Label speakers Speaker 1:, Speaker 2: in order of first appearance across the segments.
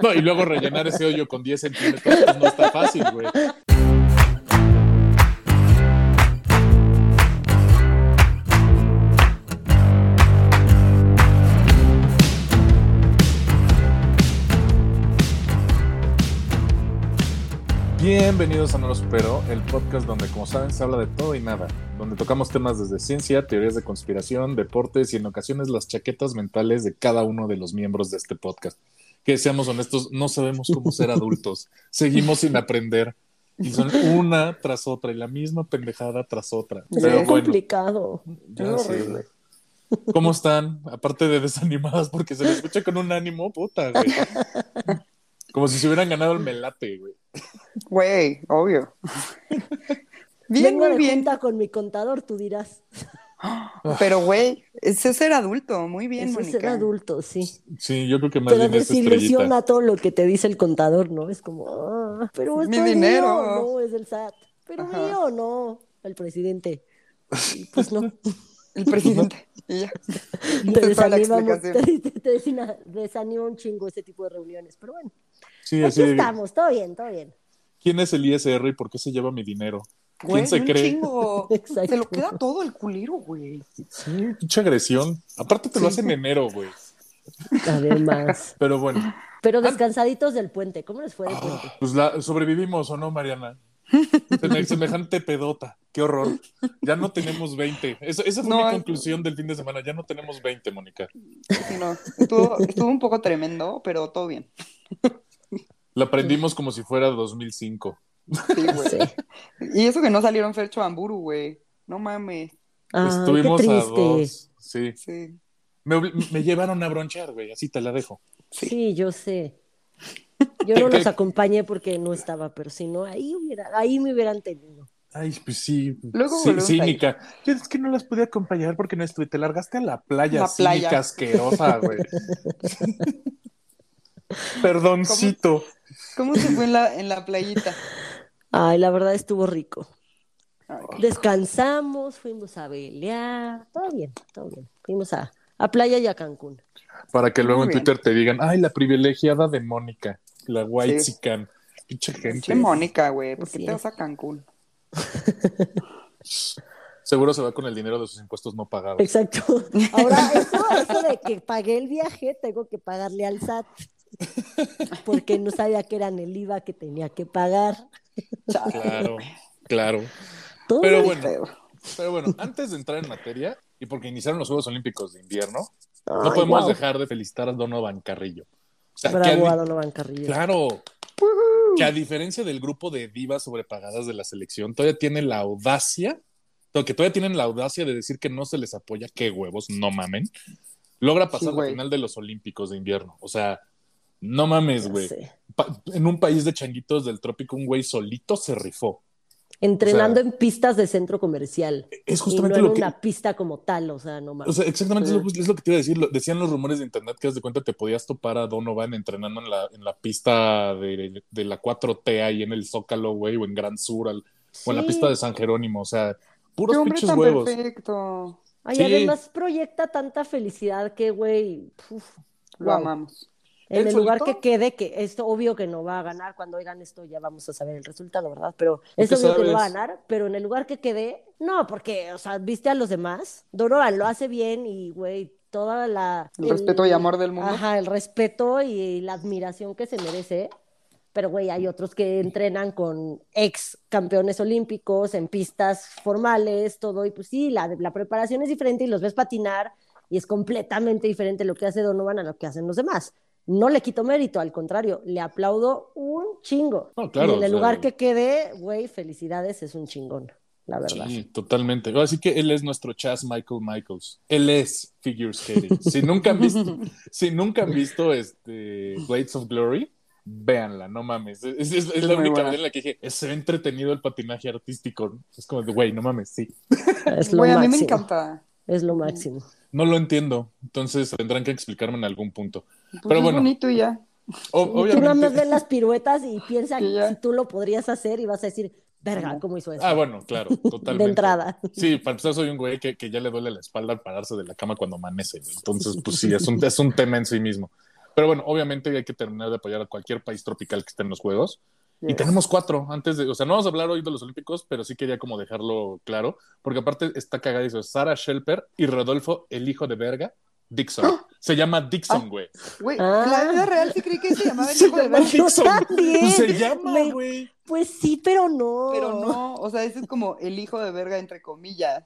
Speaker 1: No, y luego rellenar ese hoyo con 10 centímetros pues no está fácil, güey. Bienvenidos a No Lo Supero, el podcast donde, como saben, se habla de todo y nada, donde tocamos temas desde ciencia, teorías de conspiración, deportes y en ocasiones las chaquetas mentales de cada uno de los miembros de este podcast. Que seamos honestos, no sabemos cómo ser adultos, seguimos sin aprender y son una tras otra y la misma pendejada tras otra.
Speaker 2: Es
Speaker 1: Pero
Speaker 2: bien
Speaker 1: bueno,
Speaker 2: complicado.
Speaker 1: ya
Speaker 2: Es
Speaker 1: sé.
Speaker 2: horrible.
Speaker 1: ¿Cómo están? Aparte de desanimadas porque se les escucha con un ánimo, puta, güey. Como si se hubieran ganado el melate, güey.
Speaker 3: Güey, obvio. Bien,
Speaker 2: Vengo
Speaker 3: muy
Speaker 2: de
Speaker 3: bien.
Speaker 2: junta con mi contador, tú dirás.
Speaker 3: Pero, güey, ese es ser adulto. Muy bien,
Speaker 2: Eso es ser adulto, sí.
Speaker 1: Sí, yo creo que más
Speaker 2: Pero
Speaker 1: bien
Speaker 2: desilusiona todo lo que te dice el contador, ¿no? Es como, ah, pero es
Speaker 3: Mi dinero.
Speaker 2: no, es el SAT. Pero
Speaker 3: Ajá.
Speaker 2: mío, no, el presidente. Y Pues no,
Speaker 3: El presidente. Y ya.
Speaker 2: te desanima, te, te- te desina- desanima un chingo ese tipo de reuniones. Pero bueno,
Speaker 1: Sí,
Speaker 2: aquí
Speaker 1: así
Speaker 2: estamos, todo bien, todo bien.
Speaker 1: ¿Quién es el ISR y por qué se lleva mi dinero?
Speaker 3: Güey,
Speaker 1: ¿Quién se
Speaker 3: un
Speaker 1: cree?
Speaker 3: chingo. Se lo queda todo el culero, güey.
Speaker 1: Sí, mucha agresión. Aparte te lo
Speaker 3: Sí.
Speaker 1: hacen en enero, güey.
Speaker 2: Además.
Speaker 1: Pero bueno,
Speaker 2: Pero descansaditos del puente, ¿cómo les fue de puente?
Speaker 1: pues la, sobrevivimos o no, Mariana. Seme- Semejante pedota. Qué horror. Ya no tenemos 20. Esa, esa fue
Speaker 3: No,
Speaker 1: mi conclusión del fin de semana. Ya no tenemos 20, Mónica.
Speaker 3: Sí, no. Estuvo, estuvo un poco tremendo, pero todo bien.
Speaker 1: La aprendimos como si fuera 2005.
Speaker 3: Sí, güey.
Speaker 2: Sí.
Speaker 3: Y eso que no salieron Fercho Amburu, güey. No mames.
Speaker 2: Ay,
Speaker 1: Estuvimos
Speaker 2: qué
Speaker 1: a dos. Sí.
Speaker 3: Sí.
Speaker 1: Me, llevaron a bronchear, güey. Así te la dejo.
Speaker 2: Sí, yo sé. Yo no los acompañé porque no estaba, pero si no, ahí, hubiera, ahí me hubieran tenido.
Speaker 1: Ay, pues sí.
Speaker 3: Luego
Speaker 1: sí, cínica. Yo es que no las pude acompañar porque no estuve. Te largaste a la playa,
Speaker 3: La playa.
Speaker 1: cínica asquerosa, güey. Perdoncito.
Speaker 3: ¿Cómo se fue en la, en la playita?
Speaker 2: Ay, la verdad estuvo rico.
Speaker 3: Ay,
Speaker 2: Descansamos, fuimos a velear, todo bien, todo bien. Fuimos a, a playa y a Cancún.
Speaker 1: Para que luego
Speaker 3: Muy
Speaker 1: en
Speaker 3: bien.
Speaker 1: Twitter te digan, ay, la privilegiada de Mónica, la white
Speaker 3: Sí.
Speaker 1: Pinche gente.
Speaker 3: Pinche Mónica, güey. ¿Por qué
Speaker 2: Así
Speaker 3: te vas a Cancún?
Speaker 1: Seguro se va con el dinero de sus impuestos no pagados.
Speaker 2: Exacto. Ahora, eso, eso de que pagué el viaje, tengo que pagarle al SAT. Porque no sabía que eran el IVA que tenía que pagar.
Speaker 1: Claro, claro.
Speaker 2: Todo
Speaker 1: Pero bueno,
Speaker 3: Feo.
Speaker 1: pero bueno, antes de entrar en materia, y porque iniciaron los Juegos Olímpicos de invierno, no podemos dejar de felicitar a Donovan Carrillo. O sea, que
Speaker 2: Bravo
Speaker 1: a
Speaker 2: Donovan Carrillo.
Speaker 1: Claro. Que a diferencia del grupo de divas sobrepagadas de la selección, todavía tiene la audacia, que todavía tienen la audacia de decir que no se les apoya, qué huevos, no mamen. Logra pasar la
Speaker 3: güey.
Speaker 1: final de los Olímpicos de invierno. O sea, no mames, güey. En un país de changuitos del trópico, un güey solito se rifó.
Speaker 2: Entrenando
Speaker 1: O sea,
Speaker 2: en pistas de centro comercial.
Speaker 1: Es
Speaker 2: Y
Speaker 1: justamente
Speaker 2: no en
Speaker 1: lo que.
Speaker 2: una pista como tal, o sea, no
Speaker 1: O
Speaker 2: mames.
Speaker 1: sea, exactamente es, lo, es lo que te iba a decir. Lo- decían los rumores de internet que, haz de cuenta, te podías topar a Donovan entrenando en la, en la pista de, de la 4T ahí en el Zócalo, güey, o en Gran Sur, al- o en la pista de San Jerónimo. O sea, puros
Speaker 3: hombre
Speaker 1: pinches
Speaker 3: tan
Speaker 1: huevos.
Speaker 3: perfecto.
Speaker 2: Ay,
Speaker 1: Sí.
Speaker 2: además proyecta tanta felicidad que, güey,
Speaker 3: Lo
Speaker 2: Wow.
Speaker 3: amamos.
Speaker 2: En
Speaker 1: ¿Él
Speaker 2: el lugar
Speaker 1: solito?
Speaker 2: que quede, que esto obvio que no va a ganar, cuando oigan esto ya vamos a saber el resultado, ¿verdad? Pero es obvio que no va a
Speaker 1: sabes?
Speaker 2: ganar, pero en el lugar que quede, no, porque, o sea, viste a los demás, Donovan lo hace bien y, güey, toda la...
Speaker 3: El respeto y amor del mundo.
Speaker 2: Ajá, el respeto y la admiración que se merece. Pero, güey, hay otros que entrenan con ex campeones olímpicos en pistas formales, todo, y pues sí, la, la preparación es diferente y los ves patinar y es completamente diferente lo que hace Donovan a lo que hacen los demás. No le quito mérito, al contrario, le aplaudo un chingo.
Speaker 1: No, claro,
Speaker 2: y en el
Speaker 1: o sea,
Speaker 2: lugar que quede, güey, felicidades, es un chingón, la verdad.
Speaker 1: Sí, totalmente. Así que él es nuestro Chas Michael Michaels. Él es figure skating. Si nunca han visto, si nunca han visto este Blades of Glory, véanla, no mames. Es, es- es la
Speaker 3: Muy
Speaker 1: única manera en la que dije, se ve entretenido el patinaje artístico. Es como de, güey, no mames, sí.
Speaker 2: Es lo
Speaker 3: Güey, a mí me encanta.
Speaker 2: Es lo máximo.
Speaker 1: No lo entiendo. Entonces tendrán que explicarme en algún punto.
Speaker 3: Pues
Speaker 1: Pero
Speaker 3: es
Speaker 1: bueno.
Speaker 3: bonito y ya.
Speaker 1: O-
Speaker 2: Y tú nada más
Speaker 1: obviamente.
Speaker 2: ves las piruetas y piensa
Speaker 3: Que
Speaker 2: si tú lo podrías hacer y vas a decir, verga,
Speaker 3: ¿Cómo?
Speaker 2: ¿cómo hizo eso?
Speaker 1: Ah, bueno, claro, totalmente.
Speaker 2: de entrada.
Speaker 1: Sí, para empezar soy un güey que, que ya le duele la espalda al pararse de la cama cuando amanece. Entonces, pues sí, es un, es un tema en sí mismo. Pero bueno, obviamente hay que terminar de apoyar a cualquier país tropical que esté en los Juegos. Y tenemos cuatro antes de, o sea, no vamos a hablar hoy de los Olímpicos, pero sí quería como dejarlo claro, porque aparte está cagadísimo. Sara Shelper y Rodolfo, el hijo de verga, Dixon. Se llama Dixon, güey.
Speaker 3: Güey,
Speaker 2: Ah.
Speaker 3: la vida real sí creí que se llamaba el
Speaker 1: Se
Speaker 3: hijo de
Speaker 1: llama
Speaker 3: verga,
Speaker 1: Dixon.
Speaker 2: también.
Speaker 1: Se llama,
Speaker 2: Me-
Speaker 1: güey.
Speaker 2: Pues sí, pero no.
Speaker 3: pero no, o sea, ese es como el hijo de verga entre comillas.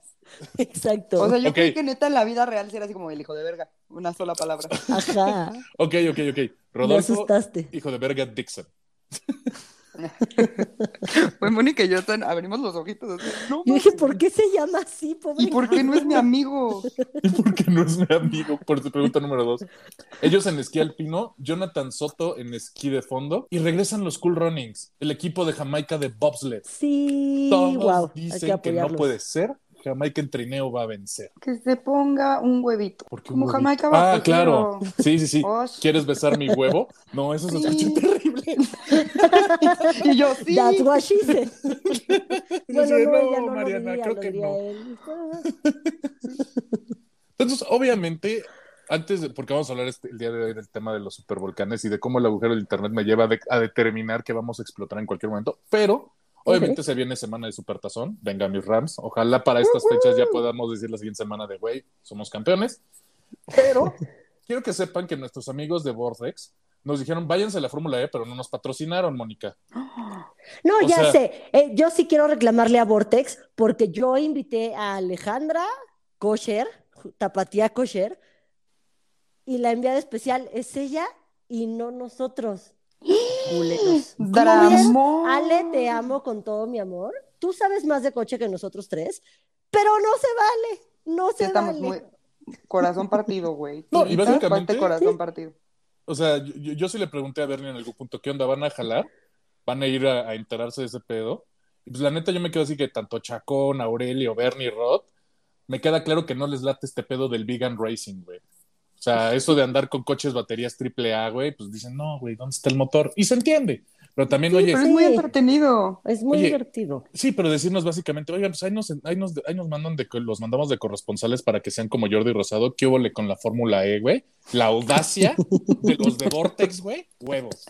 Speaker 2: Exacto.
Speaker 3: O sea, yo
Speaker 1: Ok.
Speaker 3: creí que neta en la vida real sí era así como el hijo de verga, una sola palabra.
Speaker 2: Ajá.
Speaker 1: Ok, ok, ok.
Speaker 2: Me
Speaker 1: Rodolfo,
Speaker 2: asustaste.
Speaker 1: hijo de verga, Dixon.
Speaker 3: Pues Mónica y yo tan- abrimos los ojitos. así, no
Speaker 2: Yo dije. ¿por qué se llama así, pobre?
Speaker 3: ¿Y por qué no es mi amigo?
Speaker 1: ¿Y por qué no es mi amigo? Por tu pregunta número dos. Ellos en esquí alpino, Jonathan Soto en esquí de fondo y regresan los Cool Runnings, el equipo de Jamaica de bobsled.
Speaker 2: Sí,
Speaker 1: Todos
Speaker 2: wow. Que
Speaker 1: dicen que, no puede ser. Jamaica en trineo va a vencer.
Speaker 3: Que se ponga un huevito.
Speaker 1: ¿Por qué un
Speaker 3: Como
Speaker 1: huevito?
Speaker 3: Jamaica va
Speaker 1: Ah, claro. Sí, sí, sí.
Speaker 3: Osh.
Speaker 1: ¿Quieres besar mi huevo? No, eso se
Speaker 3: Sí.
Speaker 1: escucha terrible.
Speaker 3: Y yo, sí.
Speaker 2: That's what she said. bueno, no,
Speaker 1: "No,
Speaker 2: ella no
Speaker 1: Mariana,
Speaker 2: diría,
Speaker 1: creo que no".
Speaker 2: él.
Speaker 1: Entonces, obviamente, antes de, porque vamos a hablar este- el día de hoy del tema de los supervolcanes y de cómo el agujero del internet me lleva de- a determinar que vamos a explotar en cualquier momento, pero obviamente se viene semana de supertazón, venga mis Rams, ojalá para estas fechas ya podamos decir la siguiente semana de, güey, somos campeones, pero quiero que sepan que nuestros amigos de Vortex nos dijeron, váyanse a la Fórmula E, pero no nos patrocinaron, Mónica.
Speaker 2: No,
Speaker 1: O
Speaker 2: ya
Speaker 1: sea-
Speaker 2: sé. Eh, yo sí quiero reclamarle a Vortex porque yo invité a Alejandra Kosher, Tapatía Kosher, y la enviada especial es ella y no nosotros. Culeros. Ale, te amo con todo mi amor. Tú sabes más de coche que nosotros tres, pero no se vale. No se
Speaker 3: estamos
Speaker 2: vale.
Speaker 3: muy... Corazón partido, güey.
Speaker 1: No, y básicamente-
Speaker 3: corazón
Speaker 2: Sí.
Speaker 3: partido.
Speaker 1: O sea, yo, yo- sí le pregunté a Bernie en algún punto, ¿qué onda? ¿Van a jalar? ¿Van a ir a, a enterarse de ese pedo? Y pues la neta yo me quedo así que tanto Chacón, Aurelio, Bernie, Rod, me queda claro que no les late este pedo del vegan racing, güey. O sea, eso de andar con coches baterías triple A, güey, pues dicen, no, güey, ¿dónde está el motor? Y se entiende. Pero también,
Speaker 2: Sí,
Speaker 1: oye,
Speaker 3: Pero es muy entretenido.
Speaker 2: Es muy
Speaker 1: Oye,
Speaker 2: divertido.
Speaker 1: sí, pero decirnos básicamente, oigan, pues ahí nos, ahí nos, ahí nos mandan de, los mandamos de corresponsales para que sean como Jordi Rosado, ¿qué hubo con la Fórmula E, güey? La audacia de los de Vortex, güey, huevos.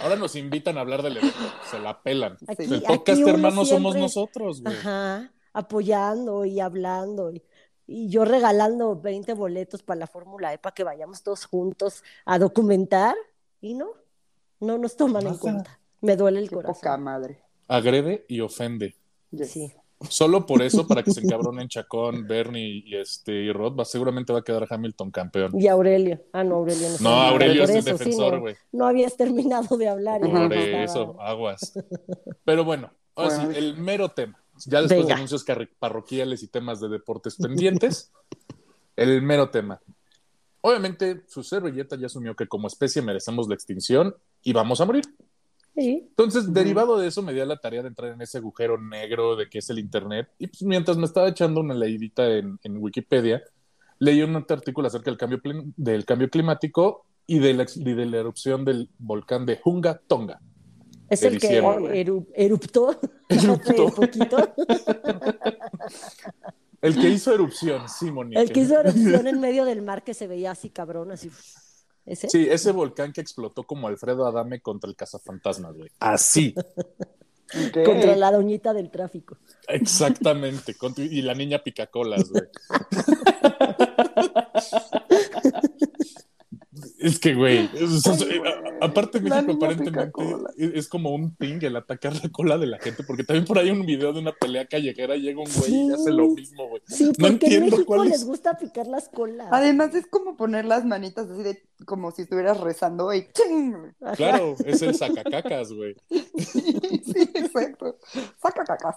Speaker 1: Ahora nos invitan a hablar del evento, se la pelan.
Speaker 2: Aquí,
Speaker 1: El podcast
Speaker 2: uno
Speaker 1: hermano somos nosotros, güey.
Speaker 2: Ajá, apoyando y hablando. Y, y yo regalando 20 boletos para la Fórmula E para que vayamos todos juntos a documentar. Y no, no nos toman en cuenta. Me duele el
Speaker 3: Qué poca
Speaker 2: corazón.
Speaker 3: madre.
Speaker 1: Agrede y ofende.
Speaker 3: Yes.
Speaker 2: Sí.
Speaker 1: Solo por eso, para que se encabronen Chacón, Bernie y este y Rod, va, seguramente va a quedar Hamilton campeón.
Speaker 2: Y Aurelio. Ah, no, Aurelio no.
Speaker 1: No, Aurelio es el
Speaker 2: eso,
Speaker 1: defensor,
Speaker 2: no,
Speaker 1: güey.
Speaker 2: no habías terminado de hablar.
Speaker 1: Por
Speaker 2: estaba-
Speaker 1: eso, aguas. Pero bueno, ahora sí,
Speaker 3: Bueno.
Speaker 1: el mero tema. Ya después de anuncios parroquiales y temas de deportes pendientes, el mero tema. Obviamente, su servilleta ya asumió que como especie merecemos la extinción y vamos a morir.
Speaker 2: Sí.
Speaker 1: Entonces, derivado de eso, me di a la tarea de entrar en ese agujero negro de que es el Internet. Y pues mientras me estaba echando una leidita en, en Wikipedia, leí un artículo acerca del cambio, del cambio climático y de, la, y de la erupción del volcán de Hunga Tonga.
Speaker 2: Es el que eru- eruptó
Speaker 1: Eruptó.
Speaker 2: poquito.
Speaker 1: El que hizo erupción, sí, Mónica.
Speaker 2: El que hizo erupción en medio del mar que se veía así cabrón, así. ¿Ese?
Speaker 1: Sí, ese volcán que explotó como Alfredo Adame contra el cazafantasmas, güey. Así.
Speaker 2: Contra la doñita del tráfico.
Speaker 1: exactamente. Y la niña picacolas, güey. Es que, güey, es-
Speaker 3: Ay, güey.
Speaker 1: aparte México aparentemente es, es como un ting el atacar la cola de la gente, porque también por ahí hay un video de una pelea callejera y llega un güey y
Speaker 2: Sí.
Speaker 1: hace lo mismo, güey.
Speaker 2: Sí,
Speaker 1: No
Speaker 2: porque en
Speaker 1: entiendo
Speaker 2: México
Speaker 1: cuál es-
Speaker 2: les gusta picar las colas.
Speaker 3: Además es como poner las manitas así de como si estuvieras rezando y.
Speaker 1: Claro, es el sacacacas, güey.
Speaker 3: Sí, exacto. Saca cacas.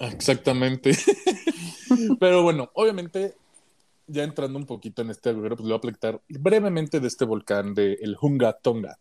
Speaker 1: Exactamente. Pero bueno, obviamente, ya entrando un poquito en este agujero, pues le voy a platicar brevemente de este volcán de el Hunga Tonga.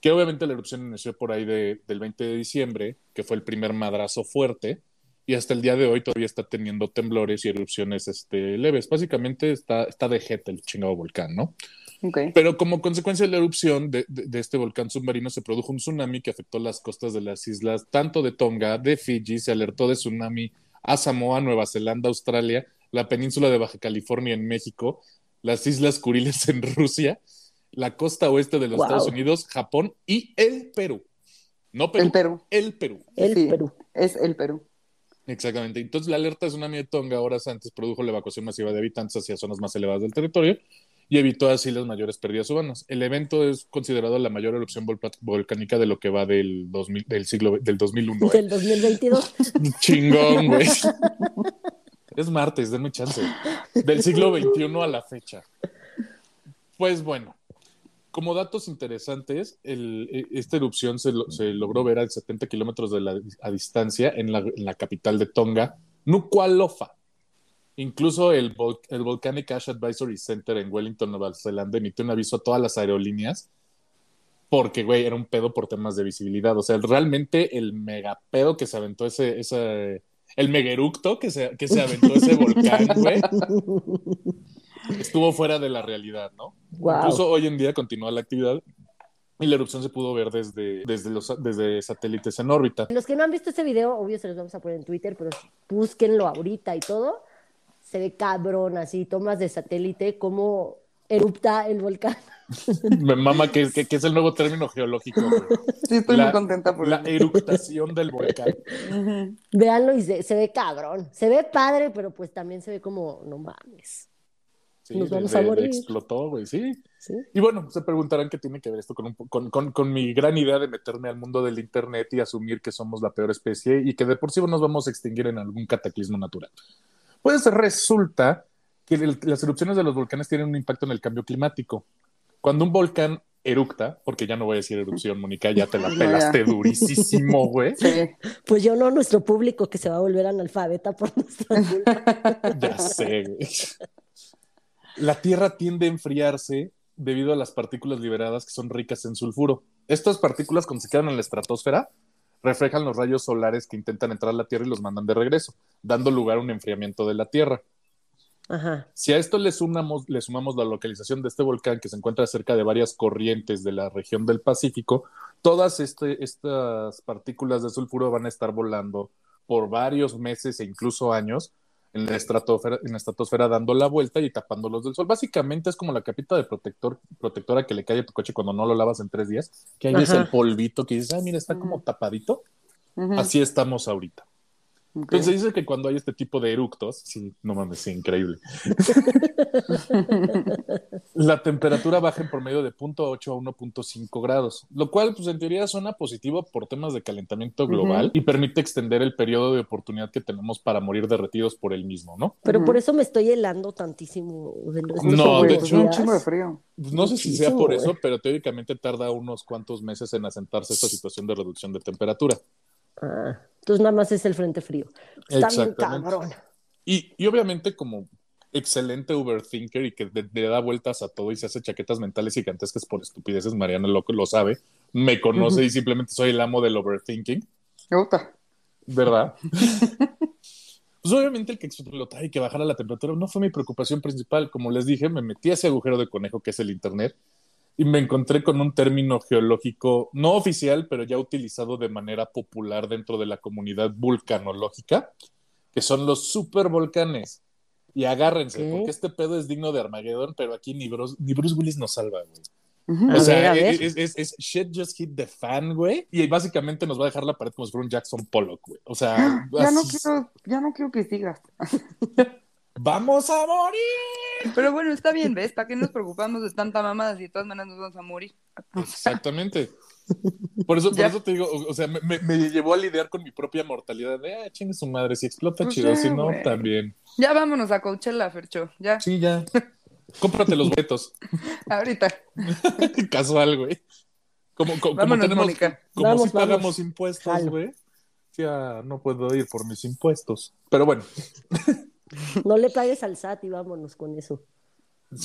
Speaker 1: Que obviamente la erupción inició por ahí de- del 20 de diciembre, que fue el primer madrazo fuerte, y hasta el día de hoy todavía está teniendo temblores y erupciones este, leves. Básicamente está, está de jeta el chingado volcán, ¿no?
Speaker 3: Ok.
Speaker 1: Pero como consecuencia de la erupción de, de- de este volcán submarino se produjo un tsunami que afectó las costas de las islas, tanto de Tonga, de Fiji, se alertó de tsunami a Samoa, Nueva Zelanda, Australia, la península de Baja California en México, las Islas Kuriles en Rusia la costa oeste de los
Speaker 2: Wow.
Speaker 1: Estados Unidos, Japón y el Perú. No Perú,
Speaker 3: El Perú.
Speaker 1: el Perú.
Speaker 2: El
Speaker 3: Sí.
Speaker 2: Perú.
Speaker 3: Es el Perú.
Speaker 1: Exactamente. Entonces, la alerta tsunami de Tonga horas antes produjo la evacuación masiva de habitantes hacia zonas más elevadas del territorio y evitó así las mayores pérdidas humanas. El evento es considerado la mayor erupción volcánica de lo que va del, 2000 del siglo del 2001. ¿eh?
Speaker 2: Del 2022.
Speaker 1: Chingón, güey. Es martes, denme chance. Del siglo XXI a la fecha. Pues bueno, como datos interesantes, e- esta erupción se, lo- se logró ver a 70 kilómetros de a distancia en la, capital de Tonga, Nuku'alofa. Incluso el, Vol- el Volcanic Ash Advisory Center en Wellington, Nueva Zelanda, emitió un aviso a todas las aerolíneas porque, güey, era un pedo por temas de visibilidad. O sea, realmente el mega pedo que se aventó ese el megaeructo que se, que se aventó ese volcán, güey, estuvo fuera de la realidad, ¿no?
Speaker 2: Wow.
Speaker 1: Incluso hoy en día continúa la actividad y la erupción se pudo ver desde, desde, los, desde satélites en órbita.
Speaker 2: Los que no han visto este video, obvio se los vamos a poner en Twitter, pero búsquenlo ahorita y todo. Se ve cabrón, así, tomas de satélite, cómo erupta el volcán.
Speaker 1: Me mama que, que, que es el nuevo término geológico, güey.
Speaker 3: Sí, estoy
Speaker 1: La-
Speaker 3: muy contenta por
Speaker 1: La
Speaker 3: eso.
Speaker 1: eructación del volcán.
Speaker 3: Ujú.
Speaker 2: Véanlo y se, se ve cabrón. Se ve padre, pero pues también se ve como, no mames.
Speaker 1: Sí,
Speaker 2: Nos vamos
Speaker 1: de-
Speaker 2: a
Speaker 1: de
Speaker 2: morir.
Speaker 1: explotó, güey, sí.
Speaker 2: ¿sí?
Speaker 1: Y bueno, se preguntarán qué tiene que ver esto con, un con, con- con mi gran idea de meterme al mundo del Internet y asumir que somos la peor especie y que de por sí nos vamos a extinguir en algún cataclismo natural. Pues resulta que el- las erupciones de los volcanes tienen un impacto en el cambio climático. Cuando un volcán eructa, porque ya no voy a decir erupción, Mónica, ya te la pelaste durísimo, güey.
Speaker 3: Sí.
Speaker 2: Pues yo no, nuestro público que se va a volver analfabeta por nuestra culpa.
Speaker 1: Ya sé, güey. La Tierra tiende a enfriarse debido a las partículas liberadas que son ricas en sulfuro. Estas partículas, cuando se quedan en la estratosfera, reflejan los rayos solares que intentan entrar a la Tierra y los mandan de regreso, dando lugar a un enfriamiento de la Tierra.
Speaker 2: Ajá.
Speaker 1: Si a esto le sumamos, le sumamos la localización de este volcán que se encuentra cerca de varias corrientes de la región del Pacífico, todas este- estas partículas de sulfuro van a estar volando por varios meses e incluso años en la estratosfera, en la estratosfera dando la vuelta y tapándolos del sol. Básicamente es como la capita de protector, protectora que le cae a tu coche cuando no lo lavas en tres días, que ahí es el polvito que dices, ah, mira, está como tapadito.
Speaker 3: Ujú.
Speaker 1: Así estamos ahorita.
Speaker 3: Ok.
Speaker 1: Entonces se dice que cuando hay este tipo de eructos, sí, no mames, sí, increíble. la temperatura baja en promedio de 0.8 a 1.5 grados, lo cual, pues en teoría suena positivo por temas de calentamiento global y permite extender el periodo de oportunidad que tenemos para morir derretidos por el mismo, ¿no?
Speaker 2: Pero por eso me estoy helando tantísimo. de
Speaker 1: No, de hecho-
Speaker 3: un
Speaker 2: días.
Speaker 3: chingo de frío.
Speaker 1: Pues no sé si sea por
Speaker 2: güey.
Speaker 1: eso, pero teóricamente tarda unos cuantos meses en asentarse esta situación de reducción de temperatura.
Speaker 2: Ah, entonces nada más es el frente frío. Está bien
Speaker 1: Exactamente.
Speaker 2: cabrón.
Speaker 1: Y, y obviamente como excelente overthinker y que le, da vueltas a todo y se hace chaquetas mentales gigantescas por estupideces, Mariana lo, lo sabe, me conoce y simplemente soy el amo del overthinking,
Speaker 3: Puta.
Speaker 1: ¿verdad? pues obviamente el que explotara y que bajara la temperatura no fue mi preocupación principal. Como les dije, me metí a ese agujero de conejo que es el Internet y me encontré con un término geológico no oficial, pero ya utilizado de manera popular dentro de la comunidad vulcanológica, que son los supervolcanes. Y agárrense,
Speaker 2: Ok.
Speaker 1: porque este pedo es digno de Armageddon, pero aquí ni Bruce, ni Bruce Willis nos salva, güey.
Speaker 3: Ujú.
Speaker 2: A
Speaker 1: O sea,
Speaker 2: ver, a ver.
Speaker 1: Es, es- es shit just hit the fan, güey. Y básicamente nos va a dejar la pared como si fuera un Jackson Pollock, güey. O sea,
Speaker 3: Ya no
Speaker 1: así-
Speaker 3: quiero, ya no quiero que sigas.
Speaker 1: ¡Vamos a morir!
Speaker 3: Pero bueno, está bien, ¿ves? ¿Para qué nos preocupamos de tanta mamada si de todas maneras nos vamos a morir?
Speaker 1: Exactamente. Por eso, por eso te digo, o, o sea, me, me- me llevó a lidiar con mi propia mortalidad de, ah, chingue su madre, si explota
Speaker 3: Pues
Speaker 1: chido,
Speaker 3: ya,
Speaker 1: si no,
Speaker 3: güey.
Speaker 1: también.
Speaker 3: Ya vámonos a Coachella, Fercho. Ya,
Speaker 1: Sí, ya. Cómprate los boletos.
Speaker 3: ahorita.
Speaker 1: Casual, güey. Como, co- como,
Speaker 3: Vámonos,
Speaker 1: tenemos,
Speaker 3: Mónica.
Speaker 1: como
Speaker 2: Vamos,
Speaker 1: si pagamos
Speaker 2: vamos.
Speaker 1: impuestos,
Speaker 2: Jalo.
Speaker 1: güey. Ya no puedo ir por mis impuestos. Pero bueno,
Speaker 2: No le pagues al SAT y vámonos con eso.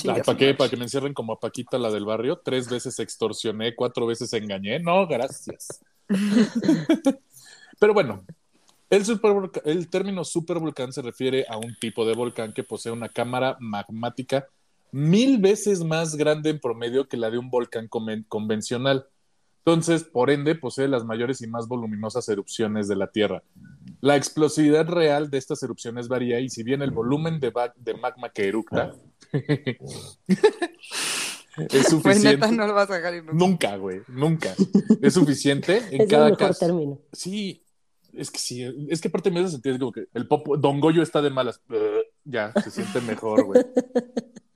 Speaker 1: ¿para qué? ¿Para que me encierren como a Paquita, la del barrio? Tres veces extorsioné, cuatro veces engañé. No, gracias. Pero bueno, el, el término supervolcán se refiere a un tipo de volcán que posee una cámara magmática mil veces más grande en promedio que la de un volcán conven- convencional. Entonces, por ende, posee las mayores y más voluminosas erupciones de la Tierra. La explosividad real de estas erupciones varía y si bien el volumen de, magma que eructa Es suficiente.
Speaker 3: neta, no lo vas a dejar nunca.
Speaker 1: Nunca, güey, nunca. Es suficiente en
Speaker 2: Es el
Speaker 1: cada
Speaker 2: mejor
Speaker 1: caso.
Speaker 2: término.
Speaker 1: Sí, es que sí, es que aparte me hace sentir como que el popo, Don Goyo está de malas. Ya, se siente mejor, güey.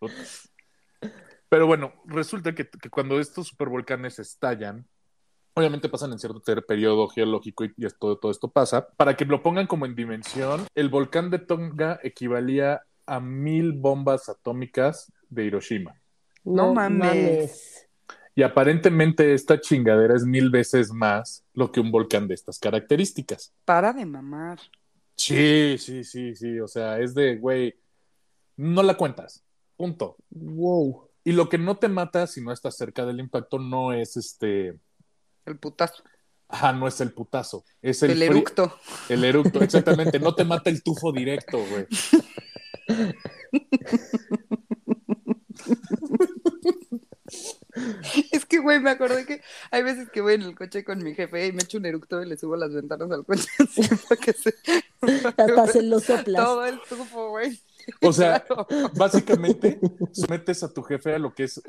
Speaker 1: Pero bueno, resulta que, que cuando estos supervolcanes estallan, obviamente pasan en cierto periodo geológico y, y esto, todo esto pasa. Para que lo pongan como en dimensión, el volcán de Tonga equivalía a mil bombas atómicas de Hiroshima.
Speaker 3: No mames.
Speaker 1: Y aparentemente esta chingadera es mil veces más lo que un volcán de estas características.
Speaker 3: Para de mamar.
Speaker 1: Sí, sí, sí, sí. O sea, es de, güey, no la cuentas. Punto.
Speaker 2: Wow.
Speaker 1: Y lo que no te mata si no estás cerca del impacto no es este.
Speaker 3: El putazo.
Speaker 1: Ajá, no es el putazo. Es el,
Speaker 3: eructo.
Speaker 1: El eructo, exactamente. No te mata el tufo directo, güey.
Speaker 3: Es que, güey, me acordé que hay veces que voy en el coche con mi jefe y me echo un eructo y le subo las ventanas al coche así para que se...
Speaker 2: Hasta se lo soplas.
Speaker 3: Todo el tufo, güey.
Speaker 1: O sea,
Speaker 3: Claro.
Speaker 1: básicamente sometes a tu jefe a lo que es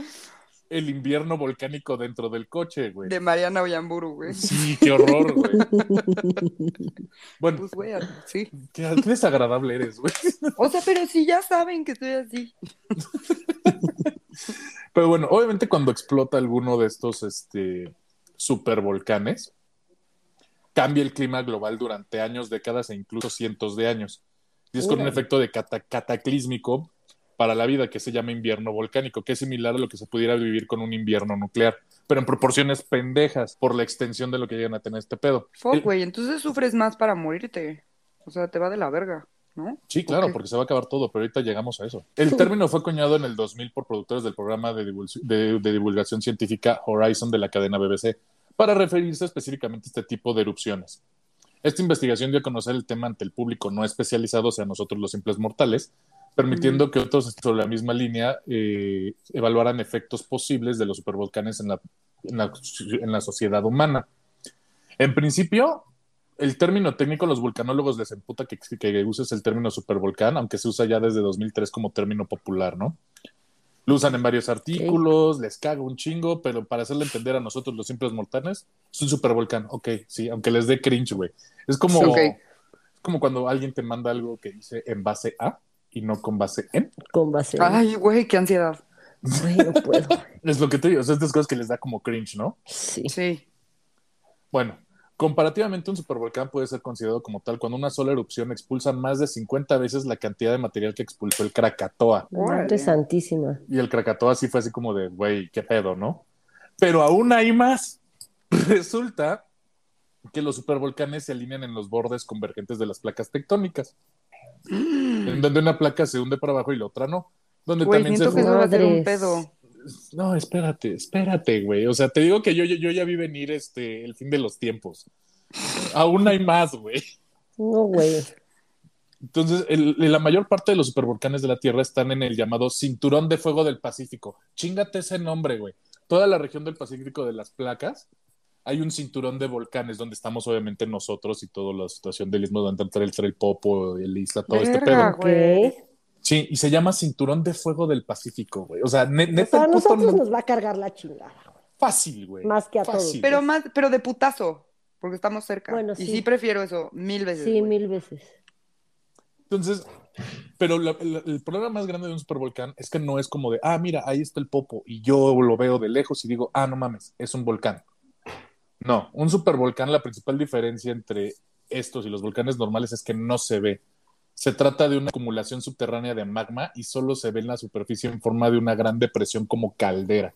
Speaker 1: el invierno volcánico dentro del coche, güey.
Speaker 3: De Mariana Oyamburu, güey.
Speaker 1: Sí, qué horror, güey. Bueno,
Speaker 3: Pues, güey, sí.
Speaker 1: qué, qué desagradable eres, güey.
Speaker 3: O sea, pero si ya saben que estoy así.
Speaker 1: Pero bueno, obviamente cuando explota alguno de estos este, supervolcanes, cambia el clima global durante años, décadas e incluso cientos de años. Y es con un efecto de cata- cataclísmico para la vida que se llama invierno volcánico, que es similar a lo que se pudiera vivir con un invierno nuclear, pero en proporciones pendejas por la extensión de lo que llegan a tener este pedo.
Speaker 3: Fuck,
Speaker 1: El-
Speaker 3: güey, entonces sufres más para morirte. O sea, te va de la verga, ¿no?
Speaker 1: Sí, claro, porque se va a acabar todo, pero ahorita llegamos a eso. El término fue acuñado en el 2000 por productores del programa de- de divulgación científica Horizon de la cadena BBC, para referirse específicamente a este tipo de erupciones. Esta investigación dio a conocer el tema ante el público no especializado, o sea, nosotros los simples mortales, permitiendo que otros sobre la misma línea eh, evaluaran efectos posibles de los supervolcanes en la, en la, en la sociedad humana. En principio, el término técnico, los vulcanólogos les emputa que, que uses el término supervolcán, aunque se usa ya desde 2003 como término popular, ¿no? Lo usan en varios artículos, les caga un chingo, pero para hacerle entender a nosotros, los simples mortales, es un supervolcán. Ok, sí, aunque les dé cringe, güey. Es como, es como cuando alguien te manda algo que dice en base a y no con base en.
Speaker 2: Con base.
Speaker 3: Ay, güey, qué ansiedad.
Speaker 2: Güey, no puedo.
Speaker 1: Es lo que te digo, o sea, estas cosas que les da como cringe, ¿no?
Speaker 2: Sí.
Speaker 3: Sí.
Speaker 1: Bueno, comparativamente un supervolcán puede ser considerado como tal cuando una sola erupción expulsa más de 50 veces la cantidad de material que expulsó el Krakatoa.
Speaker 2: Madre santísima.
Speaker 1: Y el Krakatoa sí fue así como de, güey, qué pedo, ¿no? Pero aún hay más. Resulta que los supervolcanes se alinean en los bordes convergentes de las placas tectónicas, en donde una placa se hunde para abajo y la otra no. Donde
Speaker 3: Güey,
Speaker 1: también se
Speaker 3: que eso va a ser un pedo.
Speaker 1: No, espérate, espérate, güey. O sea, te digo que yo, yo, yo ya vi venir este, el fin de los tiempos. Aún hay más, güey.
Speaker 2: No, güey.
Speaker 1: Entonces, el- la mayor parte de los supervolcanes de la Tierra están en el llamado Cinturón de Fuego del Pacífico. Chíngate ese nombre, güey. Toda la región del Pacífico de las placas hay un cinturón de volcanes donde estamos obviamente nosotros y toda la situación del istmo donde entra el, el Popo, el Isla, todo este pedo.
Speaker 3: güey.
Speaker 1: Sí, y se llama Cinturón de Fuego del Pacífico, güey. O sea, ne-
Speaker 2: O
Speaker 1: neta,
Speaker 2: sea, a nosotros nos va a cargar la chingada.
Speaker 1: fácil, güey.
Speaker 2: Más que a todos.
Speaker 3: Pero más, pero de putazo, porque estamos cerca.
Speaker 2: Bueno,
Speaker 3: Y
Speaker 2: sí.
Speaker 3: sí prefiero eso mil veces.
Speaker 2: Sí,
Speaker 3: güey.
Speaker 2: mil veces.
Speaker 1: Entonces, pero la- la- el problema más grande de un supervolcán es que no es como de, ah, mira, ahí está el popo, y yo lo veo de lejos y digo, ah, no mames, es un volcán. No, un supervolcán, la principal diferencia entre estos y los volcanes normales es que no se ve. Se trata de una acumulación subterránea de magma y solo se ve en la superficie en forma de una gran depresión como caldera.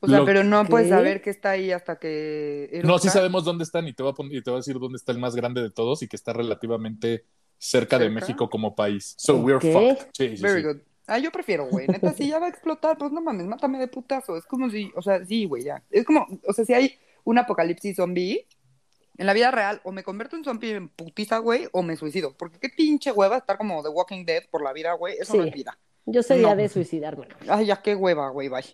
Speaker 3: O sea,
Speaker 1: Lo-
Speaker 3: pero no puedes
Speaker 2: ¿Qué?
Speaker 3: saber que está ahí hasta que.
Speaker 1: No, sí sabemos dónde están y te, voy a pon- y te voy a decir dónde está el más grande de todos y que está relativamente cerca de. México como país. So we're fucked. Sí, sí,
Speaker 3: Very
Speaker 1: sí.
Speaker 3: good. Ah, yo prefiero, güey. Neta, si ya va a explotar, pues no mames, mátame de putazo. Es como si, o sea, sí, güey, ya. Es como, o sea, si hay un apocalipsis zombie, en la vida real, o me convierto en zombie en putiza, güey, o me suicido. Porque qué pinche hueva estar como The Walking Dead por la vida, güey. Eso no
Speaker 2: Sí.
Speaker 3: es vida.
Speaker 2: Yo sería
Speaker 3: No.
Speaker 2: de suicidarme.
Speaker 3: Ay, ya qué hueva, güey, bye.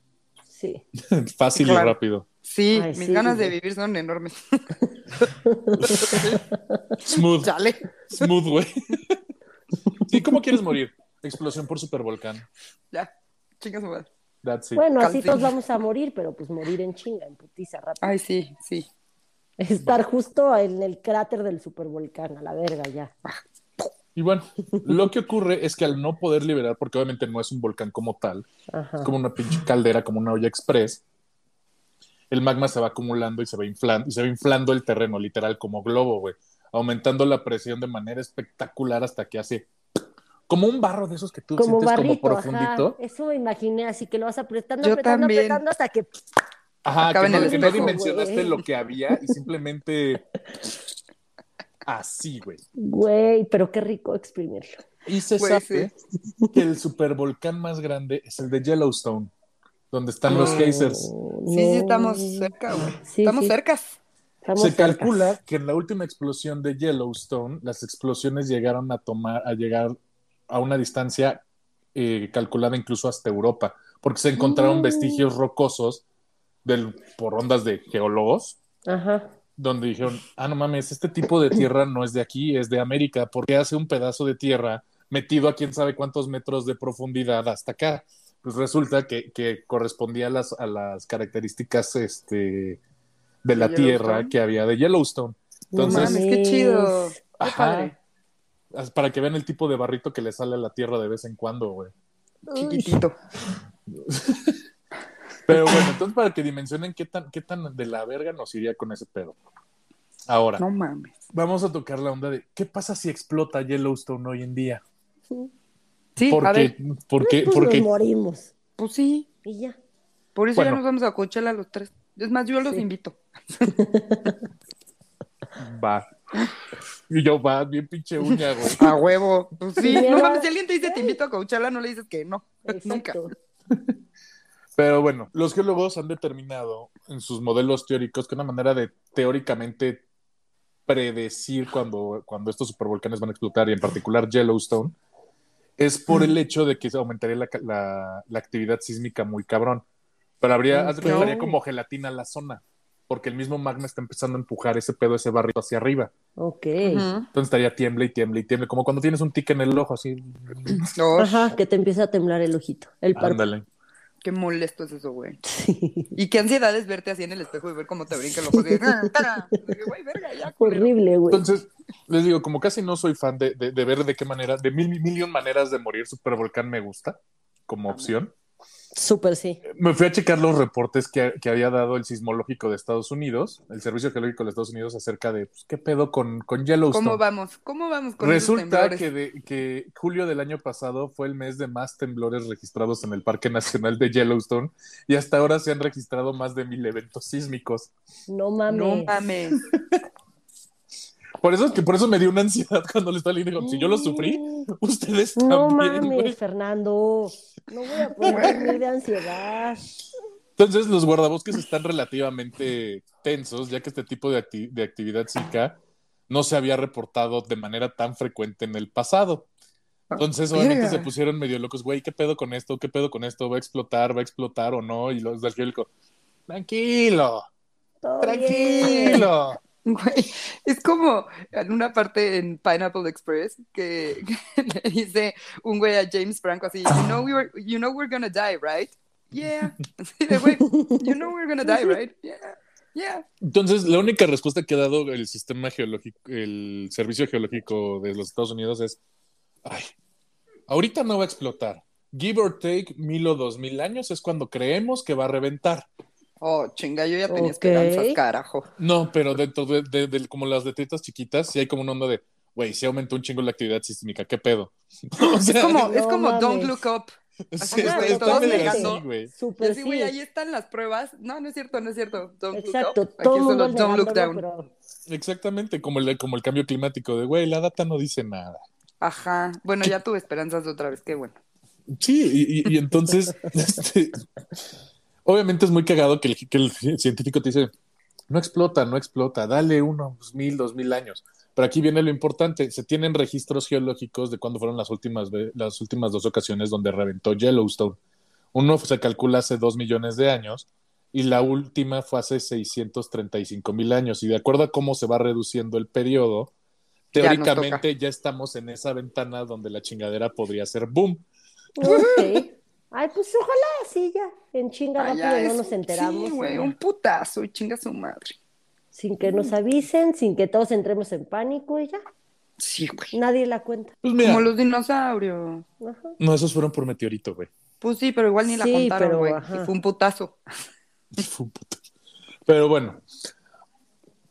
Speaker 2: Sí.
Speaker 1: Fácil
Speaker 3: Claro.
Speaker 1: y rápido.
Speaker 3: Sí,
Speaker 2: Ay,
Speaker 3: mis
Speaker 2: sí,
Speaker 3: ganas
Speaker 2: sí,
Speaker 3: de vivir son enormes.
Speaker 1: Smooth,
Speaker 3: Chale.
Speaker 1: smooth, güey. Sí, ¿cómo quieres morir? Explosión por supervolcán.
Speaker 3: Ya, chingas madre.
Speaker 1: That's it.
Speaker 2: Bueno, así todos vamos a morir, pero pues morir en chinga, en putiza rápido.
Speaker 3: Ay, sí, sí.
Speaker 2: Estar justo en el cráter del supervolcán, a la verga ya.
Speaker 1: Y bueno, lo que ocurre es que al no poder liberar, porque obviamente no es un volcán como tal,
Speaker 2: Ajá.
Speaker 1: es como una pinche caldera, como una olla express, el magma se va acumulando y se va inflando, y se va inflando el terreno, literal, como globo, güey, aumentando la presión de manera espectacular hasta que hace como un barro de esos que tú
Speaker 2: Como
Speaker 1: sientes
Speaker 2: barrito,
Speaker 1: como
Speaker 2: ajá.
Speaker 1: profundito.
Speaker 2: Eso me imaginé, así que lo vas apretando,
Speaker 3: Yo
Speaker 2: apretando,
Speaker 3: también.
Speaker 2: apretando hasta que
Speaker 1: Ajá,
Speaker 3: Acaba
Speaker 1: que
Speaker 3: en
Speaker 1: no,
Speaker 3: el
Speaker 1: que no
Speaker 3: espejo,
Speaker 1: dimensionaste
Speaker 2: güey.
Speaker 1: lo que había y simplemente así, güey.
Speaker 2: Güey, pero qué rico exprimirlo.
Speaker 1: Y se
Speaker 3: Güey,
Speaker 1: sabe que el supervolcán más grande es el de Yellowstone, donde están los geysers.
Speaker 3: Sí, sí, estamos cerca, güey.
Speaker 2: Sí,
Speaker 3: estamos
Speaker 2: sí.
Speaker 3: cercas.
Speaker 2: Estamos
Speaker 1: Se
Speaker 2: cercas.
Speaker 1: calcula que en la última explosión de Yellowstone, las explosiones llegaron a tomar, a llegar a una distancia eh, calculada incluso hasta Europa, porque se encontraron
Speaker 2: Mm.
Speaker 1: vestigios rocosos del, por ondas de geólogos,
Speaker 2: Ajá.
Speaker 1: donde dijeron, ah, no mames, este tipo de tierra no es de aquí, es de América, porque hace un pedazo de tierra metido a quién sabe cuántos metros de profundidad hasta acá. Pues resulta que, que correspondía a las, a las características este, de la
Speaker 3: ¿De
Speaker 1: tierra que había de Yellowstone.
Speaker 2: No
Speaker 1: Entonces,
Speaker 3: mames, qué chido.
Speaker 2: mames.
Speaker 3: Qué
Speaker 1: Ajá.
Speaker 3: padre.
Speaker 1: Para que vean el tipo de barrito que le sale a la tierra de vez en cuando, güey.
Speaker 3: Chiquitito.
Speaker 1: Pero bueno, entonces para que dimensionen qué tan, qué tan de la verga nos iría con ese pedo. Ahora,
Speaker 3: No mames.
Speaker 1: vamos a tocar la onda de qué pasa si explota Yellowstone hoy en día.
Speaker 3: Sí, a
Speaker 1: Porque,
Speaker 3: ver.
Speaker 1: porque,
Speaker 2: Pues
Speaker 1: porque,
Speaker 2: nos morimos.
Speaker 3: Pues sí.
Speaker 2: Y ya.
Speaker 3: Por eso
Speaker 1: Bueno.
Speaker 3: ya nos vamos a Coachella los tres. Es más, yo los
Speaker 2: Sí.
Speaker 3: invito.
Speaker 1: va. Y yo va, bien pinche uña, güey.
Speaker 3: A huevo. Pues sí. No mames, si alguien te dice te invito a Coachella, no le dices que no. Nunca.
Speaker 1: Pero bueno, los geólogos han determinado en sus modelos teóricos que una manera de teóricamente predecir cuando, cuando estos supervolcanes van a explotar, y en particular Yellowstone, es por el hecho de que aumentaría la, la- la actividad sísmica muy cabrón. Pero habría, haz de cuenta,
Speaker 2: Ok.
Speaker 1: haría como gelatina la zona, porque el mismo magma está empezando a empujar ese pedo, ese barrito hacia arriba.
Speaker 2: Ok.
Speaker 1: Entonces estaría tiemble y tiemble y tiemble, como cuando tienes un tic en el ojo, así.
Speaker 2: Ajá, que te empieza a temblar el ojito. El párpado.
Speaker 1: Ándale.
Speaker 3: Qué molesto es eso, güey.
Speaker 2: Sí.
Speaker 3: Y qué ansiedad es verte así en el espejo y ver cómo te brinca el ojo. así, "Ah, tara". De que, Güey, verga, ya, culero.
Speaker 2: Horrible, güey.
Speaker 1: Entonces, les digo, como casi no soy fan de, de- de ver de qué manera, de mil millón maneras de morir, Supervolcán me gusta como opción.
Speaker 2: Súper sí.
Speaker 1: Me fui a checar los reportes que, que había dado el sismológico de Estados Unidos, el Servicio Geológico de Estados Unidos, acerca de pues, qué pedo con, con Yellowstone.
Speaker 3: ¿Cómo vamos? ¿Cómo vamos con esos
Speaker 1: Resulta
Speaker 3: temblores?
Speaker 1: que, de- que julio del año pasado fue el mes de más temblores registrados en el Parque Nacional de Yellowstone y hasta ahora se han registrado más de mil eventos sísmicos.
Speaker 2: No mames.
Speaker 3: No mames.
Speaker 1: Por eso es que por eso me dio una ansiedad cuando le estaba leyendo. Si yo lo sufrí, ustedes
Speaker 2: No
Speaker 1: también.
Speaker 2: mames,
Speaker 1: güey.
Speaker 2: Fernando. No voy a poder de ansiedad.
Speaker 1: Entonces, los guardabosques están relativamente tensos, ya que este tipo de, acti- de actividad psica no se había reportado de manera tan frecuente en el pasado. Entonces, obviamente
Speaker 3: Verga.
Speaker 1: se pusieron medio locos, güey, ¿qué pedo con esto? ¿Qué pedo con esto? ¿Va a explotar? ¿Va a explotar o no? Y los del tranquilo, tranquilo.
Speaker 3: Güey, es como en una parte en Pineapple Express que, que le dice un güey a James Franco así, you know, we were, you know we're gonna die, right? Yeah. Así de, güey, you know we're gonna die, right? Yeah. Yeah.
Speaker 1: Entonces, la única respuesta que ha dado el sistema geológico, el Servicio Geológico de los Estados Unidos es, ay, ahorita no va a explotar. Give or take mil o dos mil años es cuando creemos que va a reventar.
Speaker 3: Oh, chinga, yo ya tenía
Speaker 2: Ok.
Speaker 3: esperanzas, carajo.
Speaker 1: No, pero dentro de, de- de- como las letritas chiquitas, sí hay como una onda de, güey, se aumentó un chingo la actividad sísmica, ¿qué pedo? o sea,
Speaker 3: Es como,
Speaker 2: No
Speaker 3: es como Don't. Look Up.
Speaker 1: sí, está, está
Speaker 3: negando.
Speaker 1: así, güey.
Speaker 3: Y
Speaker 2: Súper
Speaker 3: así, güey,
Speaker 2: sí.
Speaker 3: ahí están las pruebas. No, no es cierto, no es cierto. Don't
Speaker 2: Exacto.
Speaker 3: Look Up.
Speaker 2: Todo
Speaker 3: Aquí solo Don't Look Down.
Speaker 2: pero
Speaker 1: Exactamente, como el, como el cambio climático de, güey, la data no dice nada.
Speaker 3: Ajá. Bueno, ya tuve esperanzas otra vez, qué bueno.
Speaker 1: Sí, y, y- y entonces, este, obviamente es muy cagado que el, que el científico te dice, no explota, no explota, dale unos mil, dos mil años. Pero aquí viene lo importante, se tienen registros geológicos de cuándo fueron las últimas, las últimas dos ocasiones donde reventó Yellowstone. Uno se calcula hace dos millones de años y la última fue hace 635 mil años. Y de acuerdo a cómo se va reduciendo el periodo, teóricamente ya estamos en esa ventana donde la chingadera podría ser boom.
Speaker 2: Ay, pues ojalá, sí, ya. En chinga
Speaker 3: Ah,
Speaker 2: rápido
Speaker 3: ya,
Speaker 2: no nos enteramos.
Speaker 3: Sí, güey, un putazo y chinga su madre.
Speaker 2: Sin que nos avisen, sin que todos entremos en pánico y ya.
Speaker 3: Sí, güey.
Speaker 2: Nadie la cuenta.
Speaker 1: Pues mira,
Speaker 3: Como los dinosaurios.
Speaker 2: Ajá.
Speaker 1: no, esos fueron por meteorito, güey.
Speaker 3: Pues sí, pero igual ni la
Speaker 2: Sí,
Speaker 3: contaron, güey. Y fue un putazo.
Speaker 1: Fue un puto. Pero bueno,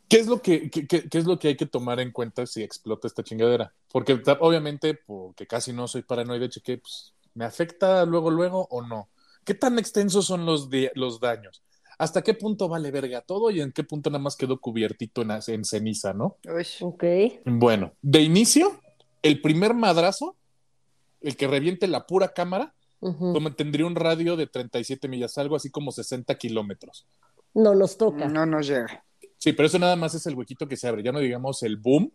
Speaker 1: ¿qué es, lo que, qué, qué- qué es lo que hay que tomar en cuenta si explota esta chingadera? Porque obviamente, porque casi no soy paranoide, chequé, pues, ¿me afecta luego, luego o no? ¿Qué tan extensos son los, los daños? ¿Hasta qué punto vale verga todo y en qué punto nada más quedó cubiertito en, en ceniza, no?
Speaker 3: Uy.
Speaker 2: Ok.
Speaker 1: Bueno, de inicio, el primer madrazo, el que reviente la pura cámara, como tendría un radio de 37 millas, algo así como 60 kilómetros.
Speaker 2: No nos toca.
Speaker 3: No nos llega.
Speaker 1: Sí, pero eso nada más es el huequito que se abre, ya no digamos el boom,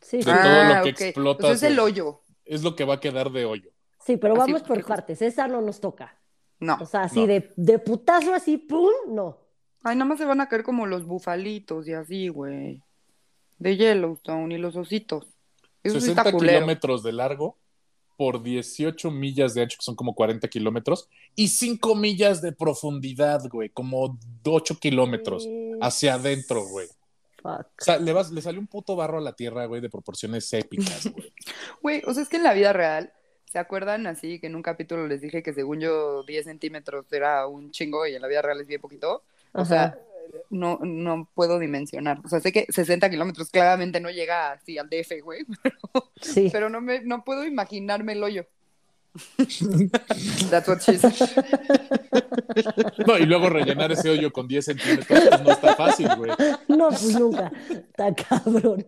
Speaker 2: Sí,
Speaker 1: de todo lo que
Speaker 3: ok.
Speaker 1: explota
Speaker 3: sea, es el hoyo.
Speaker 1: es lo que va a quedar de hoyo.
Speaker 2: Sí, pero
Speaker 3: Así,
Speaker 2: vamos por
Speaker 3: porque-
Speaker 2: partes. Esa no nos toca.
Speaker 3: No.
Speaker 2: O sea, así
Speaker 1: No.
Speaker 2: de, de putazo, así, pum, no.
Speaker 3: Ay, nada más se van a caer como los bufalitos y así, güey. De Yellowstone y los ositos. Eso sí
Speaker 1: 60
Speaker 3: está culero.
Speaker 1: kilómetros de largo por 18 millas de ancho, que son como 40 kilómetros, y 5 millas de profundidad, güey, como 8 kilómetros hacia adentro, güey.
Speaker 2: Fuck.
Speaker 1: O sea, le, vas, le salió un puto barro a la tierra, güey, de proporciones épicas, güey.
Speaker 3: Güey, o sea, es que en la vida real, ¿se acuerdan así que en un capítulo les dije que según yo 10 centímetros era un chingo y en la vida real es bien poquito? O
Speaker 2: Ajá.
Speaker 3: sea, no, no puedo dimensionar. O sea, sé que 60 kilómetros claramente no llega así al DF, güey,
Speaker 2: sí.
Speaker 3: pero no, me, no puedo imaginarme el hoyo. That's what she said.
Speaker 1: No, y luego rellenar ese hoyo con 10 centímetros, pues no está fácil, güey.
Speaker 2: No, pues nunca. Está cabrón.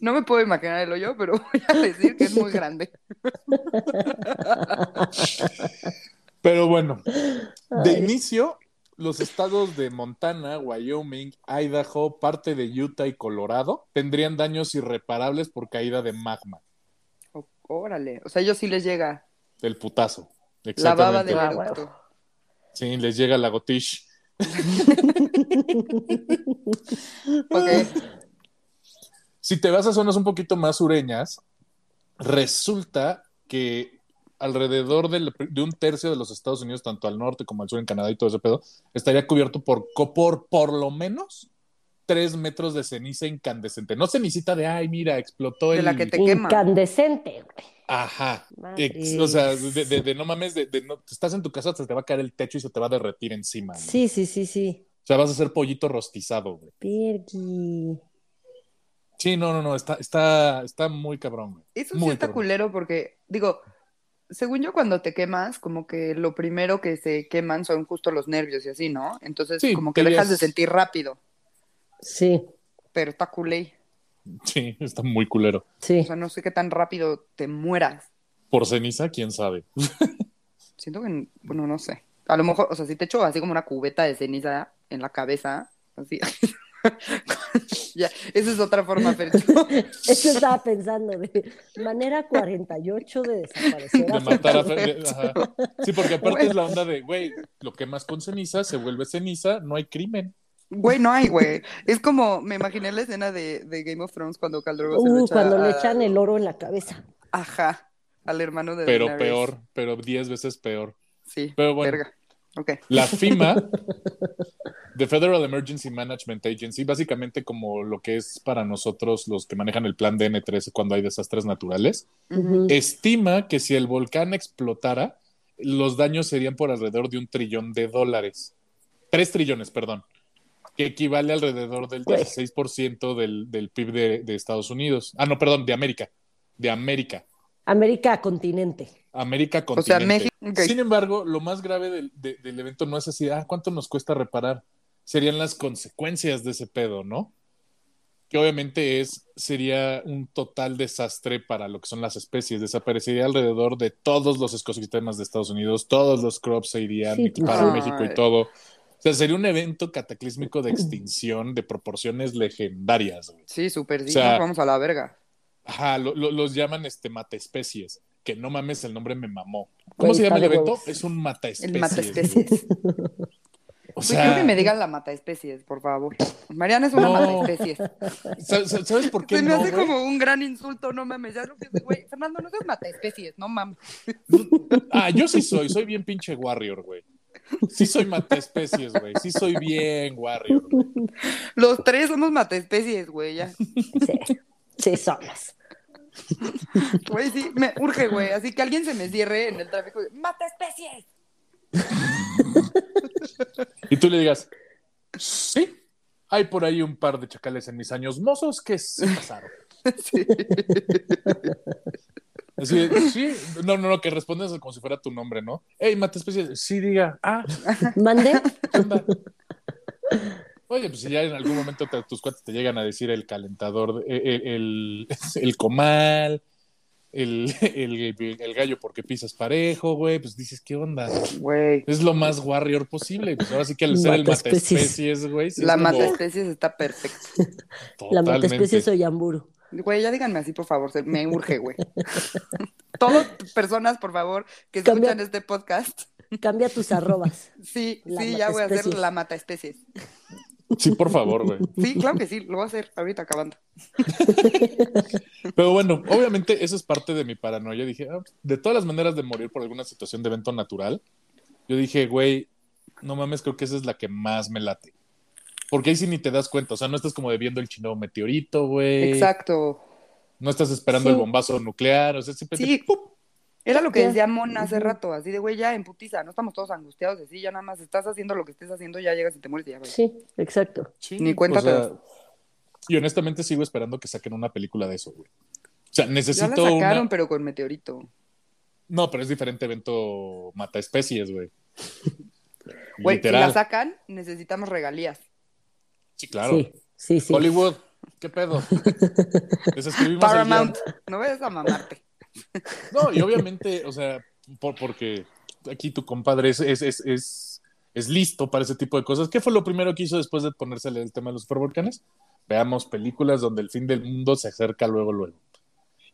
Speaker 3: No me puedo imaginar el hoyo, pero voy a decir que es muy grande.
Speaker 1: Pero bueno, de
Speaker 2: Ay.
Speaker 1: inicio, los estados de Montana, Wyoming, Idaho, parte de Utah y Colorado tendrían daños irreparables por caída de magma,
Speaker 3: Ó- Órale, o sea, ellos sí les llega
Speaker 1: del putazo.
Speaker 3: la baba
Speaker 1: Exactamente.
Speaker 3: del
Speaker 2: Ah.
Speaker 1: Sí, les llega la gotish.
Speaker 3: Ok,
Speaker 1: Si te vas a zonas un poquito más sureñas, resulta que alrededor del- de un tercio de los Estados Unidos, tanto al norte como al sur en Canadá y todo ese pedo, estaría cubierto por, por, por lo menos tres metros de ceniza incandescente. No cenicita de, ay, mira, explotó
Speaker 3: De
Speaker 1: el...
Speaker 3: la que te quema.
Speaker 2: Incandescente, güey.
Speaker 1: Ajá. Ex- o sea, de, de- de no mames, de, de no, estás en tu casa, se te va a caer el techo y se te va a derretir encima. ¿no?
Speaker 2: Sí, sí, sí, sí.
Speaker 1: O sea, vas a hacer pollito rostizado, güey.
Speaker 2: Pirgui.
Speaker 1: Sí, no, no, no, está, está, está muy cabrón, güey.
Speaker 3: Eso sí está
Speaker 1: cabrón.
Speaker 3: culero porque, digo, según yo cuando te quemas, como que lo primero que se queman son justo los nervios y así, ¿no? Entonces,
Speaker 1: Sí,
Speaker 3: como que dejas de sentir rápido,
Speaker 2: Sí,
Speaker 3: pero está culé.
Speaker 1: Sí, está muy culero.
Speaker 2: sí.
Speaker 3: O sea, no sé qué tan rápido te mueras.
Speaker 1: Por ceniza, quién sabe.
Speaker 3: Siento que, bueno, no sé. A lo mejor, o sea, si te echo así como una cubeta de ceniza en la cabeza, así. ya, esa es otra forma, pero
Speaker 2: Eso estaba pensando de manera 48 de desaparecer.
Speaker 1: De
Speaker 2: a
Speaker 1: matar a
Speaker 2: Fer-
Speaker 1: Fer- de- ajá. Sí, porque aparte es la onda de, güey, lo quemas con ceniza, se vuelve ceniza, no hay crimen.
Speaker 3: Güey, no hay, güey. Es como, me imaginé la escena de, de Game of Thrones cuando Khal Drogo se lo
Speaker 2: Uh,
Speaker 3: echa
Speaker 2: cuando le echan el oro en la cabeza.
Speaker 3: Ajá, al hermano de
Speaker 1: Pero
Speaker 3: Daenerys.
Speaker 1: peor, pero diez veces peor.
Speaker 3: Sí,
Speaker 1: Pero bueno.
Speaker 3: verga. Ok.
Speaker 1: La FIMA, The Federal Emergency Management Agency, básicamente como lo que es para nosotros los que manejan el plan DN3 cuando hay desastres naturales, estima que si el volcán explotara, los daños serían por alrededor de un trillón de dólares. Tres trillones, perdón. Que equivale alrededor del
Speaker 2: Güey.
Speaker 1: 16% del, del PIB de, de Estados Unidos. Ah, no, perdón, de América. De América.
Speaker 2: América continente.
Speaker 1: América
Speaker 3: O sea,
Speaker 1: continente.
Speaker 3: México.
Speaker 1: Sin embargo, lo más grave del, de- del evento no es así, ah, ¿cuánto nos cuesta reparar? Serían las consecuencias de ese pedo, ¿no? Que obviamente es, sería un total desastre para lo que son las especies. Desaparecería alrededor de todos los ecosistemas de Estados Unidos, todos los crops se irían
Speaker 2: Sí,
Speaker 1: para. México y todo. O sea, sería un evento cataclísmico de extinción de proporciones legendarias. güey.
Speaker 3: Sí, súper.
Speaker 1: O sea,
Speaker 3: vamos a la verga.
Speaker 1: Ajá, lo- lo- los llaman este mataespecies. Que no mames, el nombre me mamó. ¿Cómo
Speaker 2: Güey,
Speaker 1: se llama el evento?
Speaker 2: huevos.
Speaker 1: Es un mataespecies.
Speaker 3: El mata especies.
Speaker 1: O sea,
Speaker 3: quiero que me digan la mata especies, por favor. Mariana es una
Speaker 1: No.
Speaker 3: mata especies.
Speaker 1: ¿sabes, por qué
Speaker 3: Se me
Speaker 1: no,
Speaker 3: hace
Speaker 1: güey?
Speaker 3: como un gran insulto, no mames. Ya lo que güey. Fernando, no seas mata especies, no mames.
Speaker 1: Ah, yo sí soy, soy bien pinche warrior, güey. Sí soy mata especies, güey. Sí soy bien warrior. güey.
Speaker 3: Los tres somos mata especies, güey, ya.
Speaker 2: Sí, sí somos.
Speaker 3: Güey, sí, me urge, güey. Así que alguien se me cierre en el tráfico. ¡Mata especies!
Speaker 1: Y tú le digas, sí, hay por ahí un par de chacales en mis años mozos que se pasaron.
Speaker 3: Sí.
Speaker 1: Así, sí, no, no, no, que respondes como si fuera tu nombre, ¿no? Ey, mata especies, sí, diga, ah,
Speaker 2: ¿Mande?
Speaker 1: Oye, pues si ya en algún momento te- tus cuates te llegan a decir el calentador, de- el, el, el comal, el, el, el gallo porque pisas parejo, güey, pues dices, ¿qué onda?
Speaker 3: Güey.
Speaker 1: Es lo más warrior posible. Pues ahora sí que al ser el mata
Speaker 2: Mataespecies.
Speaker 1: especies, güey. sí es
Speaker 3: La
Speaker 1: como
Speaker 3: mata especies está perfecta.
Speaker 2: La
Speaker 1: totalmente.
Speaker 2: mataespecie soy Amburu.
Speaker 3: Güey, ya díganme así, por favor. se- Me urge, güey. Todas personas, por favor, que
Speaker 2: Cambia-
Speaker 3: escuchan este podcast.
Speaker 2: Cambia tus arrobas.
Speaker 3: Sí,
Speaker 2: La
Speaker 3: sí, ya voy a hacer
Speaker 2: mataespecies.
Speaker 3: la mata especies.
Speaker 1: Sí, por favor, güey.
Speaker 3: Sí, claro que sí, lo voy a hacer ahorita acabando.
Speaker 1: Pero bueno, obviamente eso es parte de mi paranoia. Dije, ah, de todas las maneras de morir por alguna situación de evento natural, yo dije, güey, no mames, creo que esa es la que más me late. Porque ahí sí ni te das cuenta, o sea, no estás como viendo el chino meteorito, güey.
Speaker 3: Exacto.
Speaker 1: No estás esperando
Speaker 2: Sí.
Speaker 1: el bombazo nuclear, o sea, simplemente
Speaker 3: Sí. Era lo que decía Mon hace rato, así de, güey, ya en putiza, no estamos todos angustiados, así, ya nada más estás haciendo lo que estés haciendo, ya llegas y te mueres y ya, güey.
Speaker 2: Sí, exacto.
Speaker 1: Sí,
Speaker 3: Ni cuenta
Speaker 1: o sea. Y honestamente sigo esperando que saquen una película de eso, güey. O sea,
Speaker 3: Ya la
Speaker 1: necesito
Speaker 3: sacaron,
Speaker 1: una...
Speaker 3: pero con meteorito.
Speaker 1: No, pero es diferente evento mata especies, güey.
Speaker 3: Güey, si la sacan, necesitamos regalías.
Speaker 1: Sí, claro.
Speaker 2: Sí, sí, sí.
Speaker 1: Hollywood, ¿qué pedo? Les escribimos el
Speaker 3: Paramount, no vayas a mamarte.
Speaker 1: No, y obviamente, o sea, por- porque aquí tu compadre es, es, es, es, es listo para ese tipo de cosas. ¿Qué fue lo primero que hizo después de ponérsele el tema de los supervolcanes? Veamos películas donde el fin del mundo se acerca luego, luego.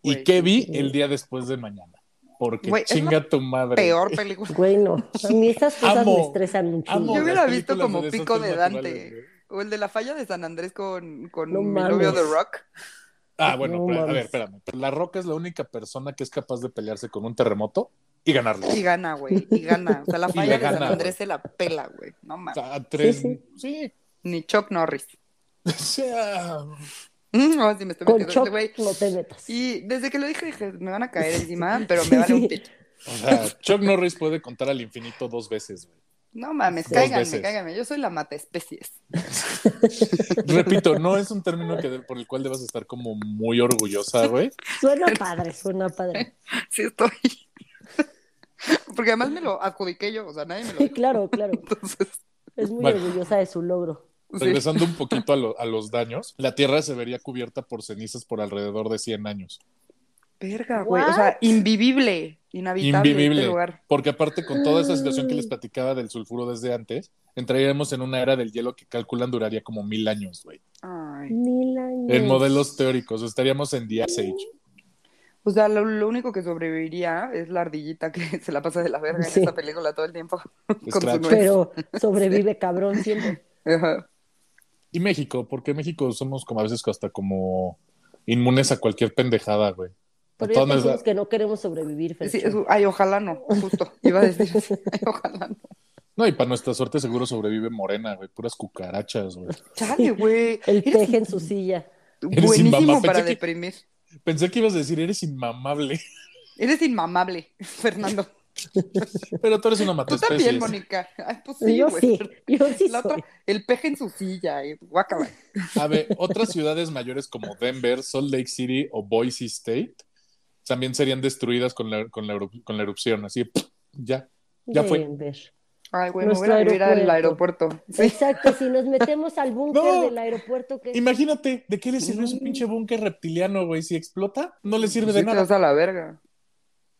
Speaker 1: ¿Y
Speaker 3: Güey,
Speaker 1: qué vi el día después de mañana? Porque
Speaker 3: Güey,
Speaker 1: chinga tu madre.
Speaker 3: Peor película.
Speaker 2: Güey, no. A mí estas cosas
Speaker 1: Amo,
Speaker 2: me estresan
Speaker 1: Amo
Speaker 2: chingo.
Speaker 3: Yo hubiera visto como
Speaker 1: de
Speaker 3: Pico de Dante.
Speaker 1: naturales.
Speaker 3: O el de la falla de San Andrés con, con
Speaker 2: No
Speaker 3: mi novio The Rock.
Speaker 1: Ah, bueno,
Speaker 2: No
Speaker 1: a ver, espérame. La Roca es la única persona que es capaz de pelearse con un terremoto y ganarlo.
Speaker 3: Y gana, güey. Y gana. O sea, la falla de San
Speaker 1: gana,
Speaker 3: Andrés
Speaker 1: güey.
Speaker 3: se la pela, güey. No
Speaker 1: O
Speaker 3: mames.
Speaker 1: sea, a tres.
Speaker 2: Sí,
Speaker 1: Sí.
Speaker 3: Ni Chuck Norris.
Speaker 1: O sea,
Speaker 3: No, sí me estoy
Speaker 2: Con
Speaker 3: metiendo
Speaker 2: Choc
Speaker 3: este güey.
Speaker 2: no te metas.
Speaker 3: Y desde que lo dije, dije, me van a caer encima, pero me vale un pito.
Speaker 1: o sea, Chuck Norris puede contar al infinito dos veces, güey.
Speaker 3: No mames,
Speaker 1: Dos
Speaker 3: cáiganme,
Speaker 1: veces.
Speaker 3: cáiganme. Yo soy la mata especies.
Speaker 1: Repito, no es un término que, por el cual debas estar como muy orgullosa, güey.
Speaker 2: Suena padre, suena padre.
Speaker 3: Sí estoy. Porque además me lo adjudiqué yo, o sea, nadie me lo
Speaker 2: Sí, claro, claro.
Speaker 3: Entonces,
Speaker 2: Es muy
Speaker 1: Bueno.
Speaker 2: orgullosa de su logro.
Speaker 3: sí.
Speaker 1: Regresando un poquito a, lo- a los daños, la Tierra se vería cubierta por cenizas por alrededor de 100 años.
Speaker 3: Verga, güey. O sea, invivible, inhabitable
Speaker 1: Invivible.
Speaker 3: este lugar.
Speaker 1: Porque aparte con toda esa situación que les platicaba del sulfuro desde antes, entraríamos en una era del hielo que calculan duraría como mil años, güey.
Speaker 3: Ay.
Speaker 2: Mil años.
Speaker 1: En modelos teóricos, estaríamos en The Ice Age.
Speaker 3: O sea, lo, lo único que sobreviviría es la ardillita que se la pasa de la verga
Speaker 2: Sí.
Speaker 3: en esta película todo el tiempo. Con.
Speaker 2: Pero sobrevive cabrón siempre.
Speaker 3: Ajá.
Speaker 1: Y México, porque México somos como a veces hasta como inmunes a cualquier pendejada, güey.
Speaker 2: Pero ya que no queremos sobrevivir.
Speaker 3: Sí, es- ay, ojalá no, justo. Iba a decir así. Ay, ojalá no.
Speaker 1: No, y para nuestra suerte seguro sobrevive Morena, güey. Puras cucarachas, güey.
Speaker 3: Chale, güey.
Speaker 2: El
Speaker 3: Eres
Speaker 2: peje en su silla.
Speaker 3: Buenísimo para
Speaker 1: que-
Speaker 3: deprimir.
Speaker 1: Pensé que ibas a decir, eres inmamable.
Speaker 3: Eres inmamable, Fernando.
Speaker 1: Pero tú eres una
Speaker 3: Tú también. Mónica. Ay, pues sí,
Speaker 2: yo
Speaker 3: güey.
Speaker 2: sí, yo sí
Speaker 3: La
Speaker 2: soy.
Speaker 3: otra, el peje en su silla, eh.
Speaker 1: A ver, otras ciudades mayores como Denver, Salt Lake City o Boise State también serían destruidas con la, con la, con la erupción. Así, ¡pum! ya. Ya fue.
Speaker 2: Denver.
Speaker 3: Ay, güey, me voy
Speaker 2: Nuestro
Speaker 3: a vivir al
Speaker 2: aeropuerto.
Speaker 3: Sí.
Speaker 2: Exacto, si nos metemos al búnker
Speaker 1: No.
Speaker 2: del aeropuerto, que
Speaker 1: Imagínate, ¿de qué le sirve su pinche búnker reptiliano, güey? Si explota, no le sirve
Speaker 3: Sí
Speaker 1: de
Speaker 3: te
Speaker 1: nada.
Speaker 3: vas a la verga.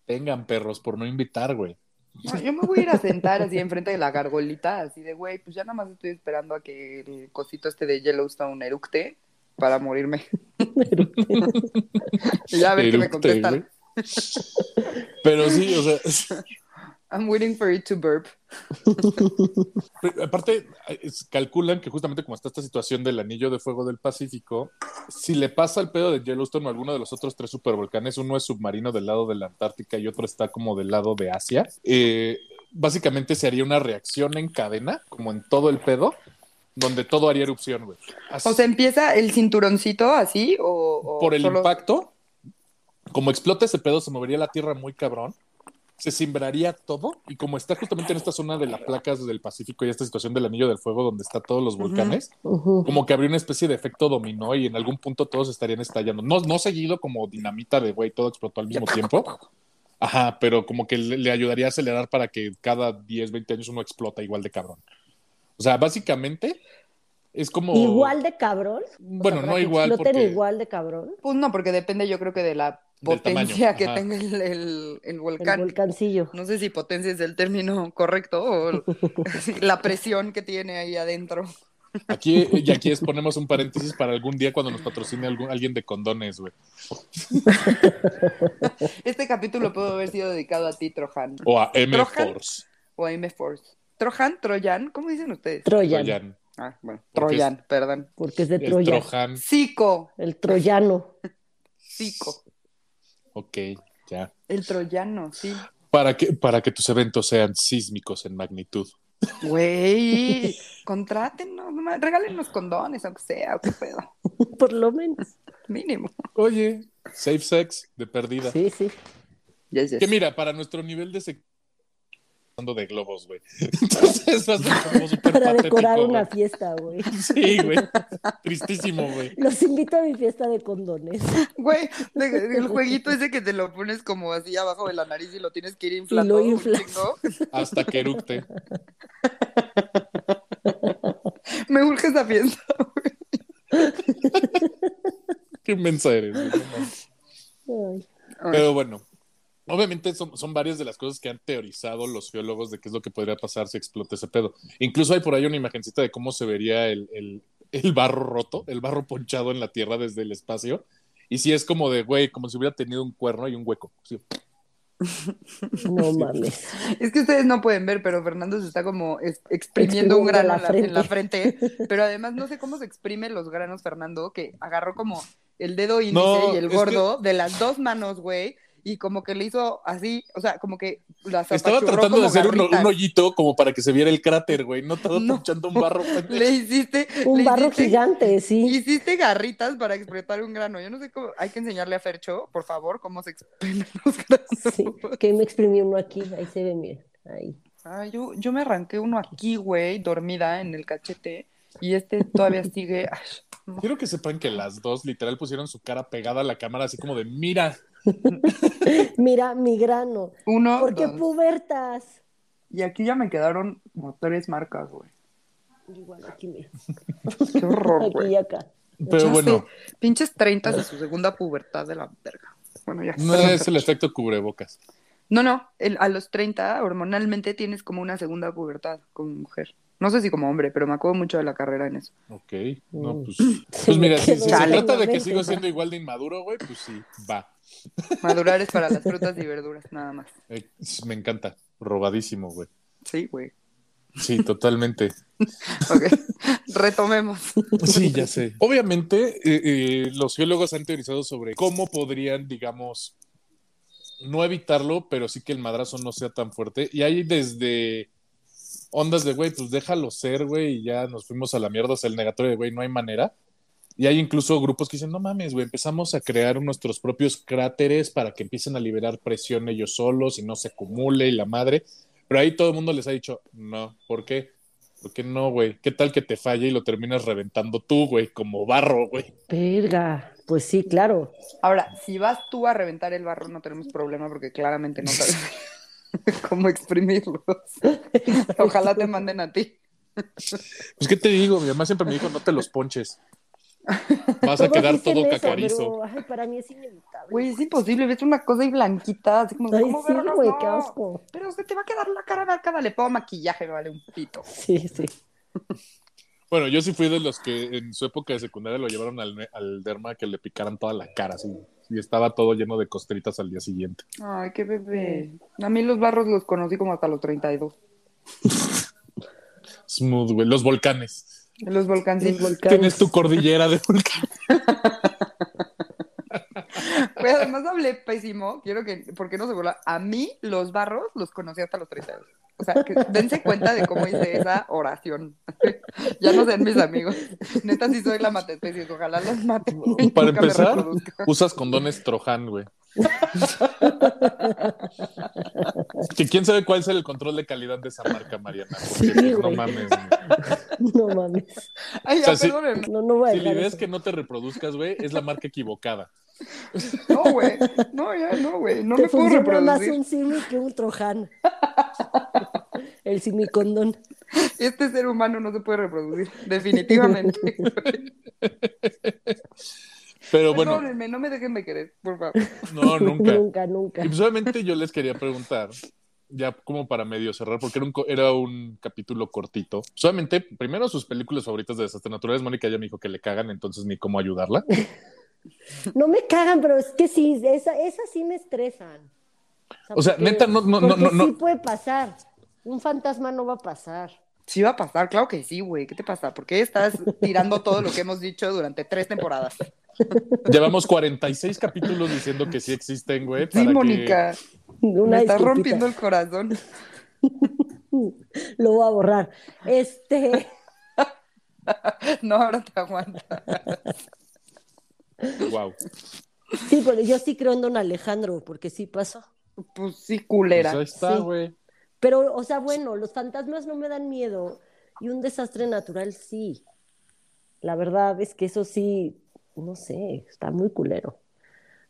Speaker 1: Vengan, perros, por no invitar, güey.
Speaker 3: No, yo me voy a ir a sentar así enfrente de la gargolita, así de, güey, pues ya nada más estoy esperando a que el cosito este de Yellowstone eructe para morirme. y ya a ver qué me contestan.
Speaker 1: Pero sí, o sea,
Speaker 3: I'm waiting for it to burp.
Speaker 1: Aparte, es- calculan que justamente como está esta situación del anillo de fuego del Pacífico, si le pasa el pedo de Yellowstone o alguno de los otros tres supervolcanes, uno es submarino del lado de la Antártica y otro está como del lado de Asia, eh, básicamente se haría una reacción en cadena, como en todo el pedo, donde todo haría erupción, güey. Así-
Speaker 3: O sea, empieza el cinturoncito así o, o
Speaker 1: por el
Speaker 3: solo-
Speaker 1: impacto, como explota ese pedo, se movería la tierra muy cabrón, se simbraría todo, y como está justamente en esta zona de las placas del Pacífico y esta situación del anillo del fuego donde está todos los volcanes, como que habría una especie de efecto dominó y en algún punto todos estarían estallando. No, no seguido como dinamita de güey, todo explotó al mismo tiempo. Ajá, pero como que le, le ayudaría a acelerar para que cada 10, 20 años uno explota igual de cabrón. O sea, básicamente es como.
Speaker 2: Igual de cabrón. O
Speaker 1: Bueno,
Speaker 2: sea,
Speaker 1: no igual,
Speaker 2: exploten
Speaker 1: porque-
Speaker 2: igual de cabrón.
Speaker 3: Pues no, porque depende yo creo que de la potencia que
Speaker 1: ajá.
Speaker 3: tenga el, el- el
Speaker 2: El
Speaker 3: volcán.
Speaker 2: volcancillo.
Speaker 3: No sé si potencia es el término correcto o la presión que tiene ahí adentro.
Speaker 1: Aquí, y aquí es, ponemos un paréntesis para algún día cuando nos patrocine algún, alguien de condones, güey.
Speaker 3: Este capítulo pudo haber sido dedicado a ti, Trojan.
Speaker 1: O a M
Speaker 3: ¿Trojan?
Speaker 1: Force.
Speaker 3: O a M-Force. ¿Trojan? ¿Troyan? ¿Cómo dicen ustedes?
Speaker 2: Troyan.
Speaker 1: Troyan.
Speaker 3: Ah, bueno,
Speaker 1: es-
Speaker 3: Troyan, perdón.
Speaker 2: Porque es de
Speaker 1: El
Speaker 2: Troya.
Speaker 1: Trojan.
Speaker 3: Zico.
Speaker 2: El troyano.
Speaker 3: Zico.
Speaker 1: Ok, ya.
Speaker 3: El troyano, sí.
Speaker 1: Para que, para que tus eventos sean sísmicos en magnitud.
Speaker 3: Güey, contrátenos, regálenos condones, aunque sea, o qué pedo.
Speaker 2: Por lo menos.
Speaker 3: Mínimo.
Speaker 1: Oye, safe sex de perdida.
Speaker 2: Sí, sí.
Speaker 3: Yes, yes.
Speaker 1: Que mira, para nuestro nivel de de globos, güey. Entonces como súper
Speaker 2: Para
Speaker 1: patético,
Speaker 2: decorar
Speaker 1: güey.
Speaker 2: una fiesta, güey.
Speaker 1: Sí, güey. Tristísimo, güey.
Speaker 2: Los invito a mi fiesta de condones.
Speaker 3: Güey, el jueguito ese que te lo pones como así abajo de la nariz y lo tienes que ir inflando.
Speaker 2: lo
Speaker 3: un
Speaker 2: inflas.
Speaker 3: chingo.
Speaker 1: Hasta que eructe.
Speaker 3: Me urge esa fiesta.
Speaker 1: Qué inmensa eres. güey, no. Pero bueno, obviamente son, son varias de las cosas que han teorizado los geólogos de qué es lo que podría pasar si explota ese pedo. Incluso hay por ahí una imagencita de cómo se vería el, el- el barro roto, el barro ponchado en la Tierra desde el espacio. Y sí es como de, güey, como si hubiera tenido un cuerno y un hueco. Sí.
Speaker 2: No mames.
Speaker 3: Es que ustedes no pueden ver, pero Fernando se está como es- exprimiendo un grano
Speaker 2: la
Speaker 3: en, la, en la frente. Pero además no sé cómo se exprime los granos, Fernando, que agarró como el dedo índice
Speaker 1: No,
Speaker 3: y el gordo de las dos manos, güey. Y como que le hizo así, o sea, como que las
Speaker 1: Estaba tratando de hacer un, hoyito como para que se viera el cráter, güey. No estaba
Speaker 3: No.
Speaker 1: ponchando un barro.
Speaker 3: Le hiciste.
Speaker 2: Un
Speaker 3: le
Speaker 2: barro
Speaker 3: hiciste-
Speaker 2: gigante, sí.
Speaker 3: Hiciste garritas para explotar un grano. Yo no sé cómo. Hay que enseñarle a Fercho, por favor, cómo se exprimen los granos.
Speaker 2: Sí. Que me exprimió uno aquí. Ahí se ve, miren. Ahí.
Speaker 3: Ah, yo, yo me arranqué uno aquí, güey, dormida en el cachete. Y este todavía sigue. Ay, no.
Speaker 1: Quiero que sepan que las dos literal pusieron su cara pegada a la cámara, así como de, mira,
Speaker 2: Mira, mi grano.
Speaker 3: Uno.
Speaker 2: ¿Por qué
Speaker 3: dos.
Speaker 2: pubertas?
Speaker 3: Y aquí ya me quedaron como tres marcas, güey.
Speaker 2: Igual aquí, mira.
Speaker 3: Qué horror,
Speaker 2: Aquí
Speaker 3: güey.
Speaker 2: y acá.
Speaker 1: pero
Speaker 3: Ya
Speaker 1: bueno,
Speaker 3: sé, pinches 30 de su segunda pubertad de la verga. Bueno, ya.
Speaker 1: no es el efecto cubrebocas.
Speaker 3: No, no. el- a los 30, hormonalmente tienes como una segunda pubertad como mujer. No sé si como hombre, pero me acuerdo mucho de la carrera en eso.
Speaker 1: Ok, no,
Speaker 2: Mm.
Speaker 1: pues,
Speaker 2: Se
Speaker 1: pues
Speaker 2: me
Speaker 1: mira, si, se
Speaker 3: Chale.
Speaker 1: trata de que sigo siendo igual de inmaduro, güey, pues sí, va.
Speaker 3: Madurar es para las frutas y verduras, nada más.
Speaker 1: Eh, me encanta, robadísimo, güey.
Speaker 3: Sí, güey.
Speaker 1: Sí, totalmente.
Speaker 3: Ok. Retomemos.
Speaker 1: Sí, ya sé. Obviamente, eh, eh, los geólogos han teorizado sobre cómo podrían, digamos, no evitarlo, pero sí que el madrazo no sea tan fuerte. Y hay desde ondas de, güey, pues déjalo ser, güey, y ya nos fuimos a la mierda, o sea, el negatorio de, güey, no hay manera. Y hay incluso grupos que dicen, no mames, güey, empezamos a crear nuestros propios cráteres para que empiecen a liberar presión ellos solos y no se acumule y la madre. Pero ahí todo el mundo les ha dicho, no, ¿por qué? ¿Por qué no, güey? ¿Qué tal que te falle y lo terminas reventando tú, güey, como barro, güey?
Speaker 2: Verga. Pues sí, claro.
Speaker 3: Ahora, si vas tú a reventar el barro, no tenemos problema porque claramente no sabes cómo exprimirlos. Ojalá te manden a ti.
Speaker 1: Pues, ¿qué te digo? Mi mamá siempre me dijo, no te los ponches. Vas a quedar todo
Speaker 2: eso,
Speaker 1: cacarizo.
Speaker 2: pero, ay, para mí es inevitable.
Speaker 3: Güey, es imposible. Ves una cosa ahí blanquita, así como,
Speaker 2: Ay,
Speaker 3: ¿cómo
Speaker 2: sí,
Speaker 3: vergas,
Speaker 2: güey,
Speaker 3: no?
Speaker 2: qué asco.
Speaker 3: Pero se te va a quedar la cara marcada. Le pongo maquillaje, me vale un pito.
Speaker 2: Sí, sí.
Speaker 1: Bueno, yo sí fui de los que en su época de secundaria lo llevaron al, al derma que le picaran toda la cara, así. y estaba todo lleno de costritas al día siguiente.
Speaker 3: Ay, qué bebé. A mí los barros los conocí como hasta los 32.
Speaker 1: Smooth, güey. Los volcanes.
Speaker 3: Los
Speaker 2: volcanes.
Speaker 1: Tienes tu cordillera de volcanes.
Speaker 3: Güey, además hablé pésimo. Quiero que, ¿por qué no se burla? A mí, los barros los conocí hasta los 32. O sea, que dense cuenta de cómo hice esa oración. ya no sean mis amigos. Neta, sí soy la matetesis. Ojalá los mate.
Speaker 1: Para empezar, usas condones Trojan, güey. que quién sabe cuál es el control de calidad de esa marca, Mariana. Porque
Speaker 2: Sí,
Speaker 1: no
Speaker 2: güey.
Speaker 1: mames. güey.
Speaker 2: No mames.
Speaker 3: Ay,
Speaker 1: O sea,
Speaker 3: ya,
Speaker 1: sí.
Speaker 3: perdónenme.
Speaker 2: No, no voy a
Speaker 1: Si la idea es que no te reproduzcas, güey, es la marca equivocada.
Speaker 3: No, güey. No, ya, no, güey. No
Speaker 2: Te
Speaker 3: me puedo
Speaker 2: funciona más
Speaker 3: reproducir.
Speaker 2: un simi que un trojan. El simicondón.
Speaker 3: Este ser humano no se puede reproducir. Definitivamente.
Speaker 1: Pero bueno,
Speaker 3: Perdónenme, no me dejen de querer, por favor.
Speaker 1: no, nunca.
Speaker 2: nunca, nunca.
Speaker 1: Y pues obviamente yo les quería preguntar, ya como para medio cerrar, porque era un, era un capítulo cortito. Solamente, primero sus películas favoritas de desastres naturales. Mónica ya me dijo que le cagan, entonces ni cómo ayudarla.
Speaker 2: No me cagan, pero es que sí, esa- esas sí me estresan.
Speaker 1: O sea, neta, no- no- no- no.
Speaker 2: Sí puede pasar. Un fantasma no va a pasar.
Speaker 3: Sí va a pasar, claro que sí, güey. ¿Qué te pasa? ¿Por qué estás tirando todo lo que hemos dicho durante tres temporadas?
Speaker 1: Llevamos 46 capítulos diciendo que sí existen, güey.
Speaker 3: Sí,
Speaker 1: para que-
Speaker 3: Mónica.
Speaker 2: Una
Speaker 3: me estás
Speaker 2: disculpita.
Speaker 3: rompiendo el corazón.
Speaker 2: Lo voy a borrar. Este,
Speaker 3: No, ahora te aguanta.
Speaker 1: Wow.
Speaker 2: sí, porque yo sí creo en don Alejandro, porque sí pasó.
Speaker 3: Pues sí, culera.
Speaker 1: Pues ahí está,
Speaker 2: Sí.
Speaker 1: güey.
Speaker 2: Pero, o sea, bueno, los fantasmas no me dan miedo y un desastre natural sí. La verdad es que eso sí, no sé, está muy culero.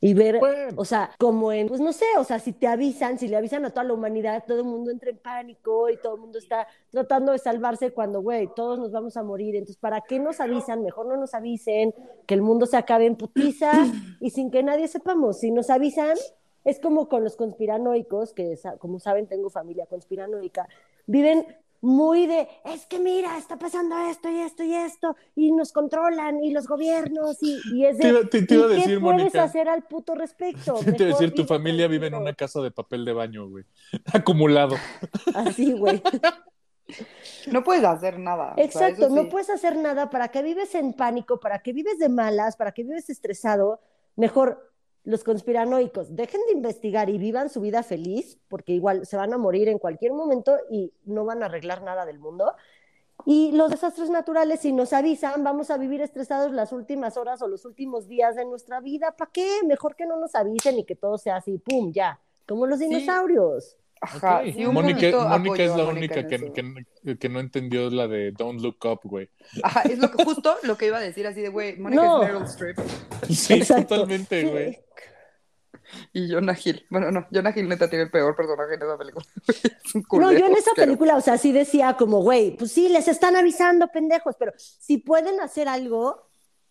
Speaker 2: Y ver,
Speaker 1: Bueno.
Speaker 2: o sea, como en, pues no sé, o sea, si te avisan, si le avisan a toda la humanidad, todo el mundo entra en pánico y todo el mundo está tratando de salvarse cuando, güey, todos nos vamos a morir. Entonces, ¿para qué nos avisan? Mejor no nos avisen, que el mundo se acabe en putiza y sin que nadie sepamos. Si nos avisan, es como con los conspiranoicos, que como saben tengo familia conspiranoica, viven muy de, es que mira, está pasando esto y esto y esto, y nos controlan, y los gobiernos, y, y es de,
Speaker 1: Te iba- te- te iba a
Speaker 2: ¿y
Speaker 1: decir,
Speaker 2: qué puedes
Speaker 1: Mónica?
Speaker 2: hacer al puto respecto?
Speaker 1: Te iba a decir, tu familia vive en una casa de papel de baño, güey. Acumulado.
Speaker 2: Así, güey.
Speaker 3: No puedes hacer nada. o sea,
Speaker 2: Exacto, no puedes hacer nada para que vives en pánico, para que vives de malas, para que vives estresado. Mejor los conspiranoicos dejen de investigar y vivan su vida feliz, porque igual se van a morir en cualquier momento y no van a arreglar nada del mundo. Y los desastres naturales, si nos avisan, vamos a vivir estresados las últimas horas o los últimos días de nuestra vida. ¿Para qué? Mejor que no nos avisen y que todo sea así, ¡pum! Ya. Como los dinosaurios.
Speaker 3: Ajá,
Speaker 1: Ok.
Speaker 3: sí, un
Speaker 1: Mónica, Mónica
Speaker 3: apoyo
Speaker 1: es la única que,
Speaker 3: eso.
Speaker 1: que- que no entendió la de Don't Look Up, güey.
Speaker 3: Ajá, es lo que, justo lo que iba a decir así de, güey, Mónica
Speaker 2: No.
Speaker 3: es Meryl Streep
Speaker 1: Sí,
Speaker 2: Exacto.
Speaker 1: totalmente,
Speaker 2: Sí.
Speaker 1: güey.
Speaker 3: y Jonah Hill. Bueno, no, Jonah Hill neta tiene el peor personaje en esa película. Es un
Speaker 2: No, yo en esa
Speaker 3: pero-
Speaker 2: película, o sea, sí decía como, güey, pues sí, les están avisando, pendejos, pero si pueden hacer algo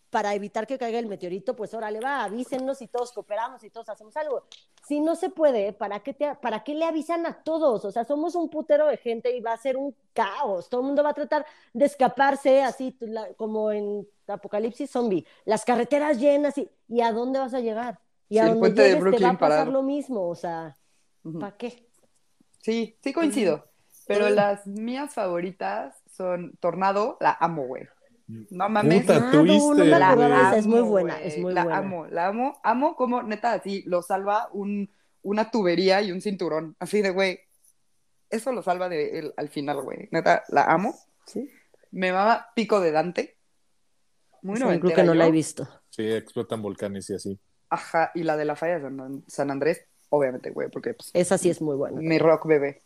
Speaker 2: para evitar que caiga el meteorito, pues órale, va, avísennos y todos cooperamos y todos hacemos algo. Si no se puede, ¿para qué, te, ¿para qué le avisan a todos? O sea, somos un putero de gente y va a ser un caos. Todo el mundo va a tratar de escaparse así la- como en Apocalipsis Zombie. Las carreteras llenas y, ¿y a dónde vas a llegar? Y
Speaker 3: Sí,
Speaker 2: a
Speaker 3: el
Speaker 2: donde
Speaker 3: puente de
Speaker 2: llegues te va a pasar lo mismo, o sea. ¿para qué?
Speaker 3: Sí, sí coincido. Pero las mías favoritas son Tornado, la amo, güey. No mames.
Speaker 1: Puta,
Speaker 2: Ah,
Speaker 1: tuviste,
Speaker 2: no, no me
Speaker 3: La
Speaker 1: güey.
Speaker 2: es muy
Speaker 3: amo,
Speaker 2: buena, es muy
Speaker 3: la
Speaker 2: buena.
Speaker 3: amo, la amo, amo como neta así lo salva un, una tubería y un cinturón, así de güey. Eso lo salva de el- al final, güey. Neta, la amo.
Speaker 2: ¿Sí?
Speaker 3: Me mama Pico de Dante. Muy noventera
Speaker 2: creo que no
Speaker 3: yo.
Speaker 2: la he visto.
Speaker 1: Sí, explotan volcanes y así.
Speaker 3: Ajá, y la de la falla de San, San Andrés, obviamente, güey, porque pues,
Speaker 2: Esa sí es muy buena.
Speaker 3: mi rock bebé.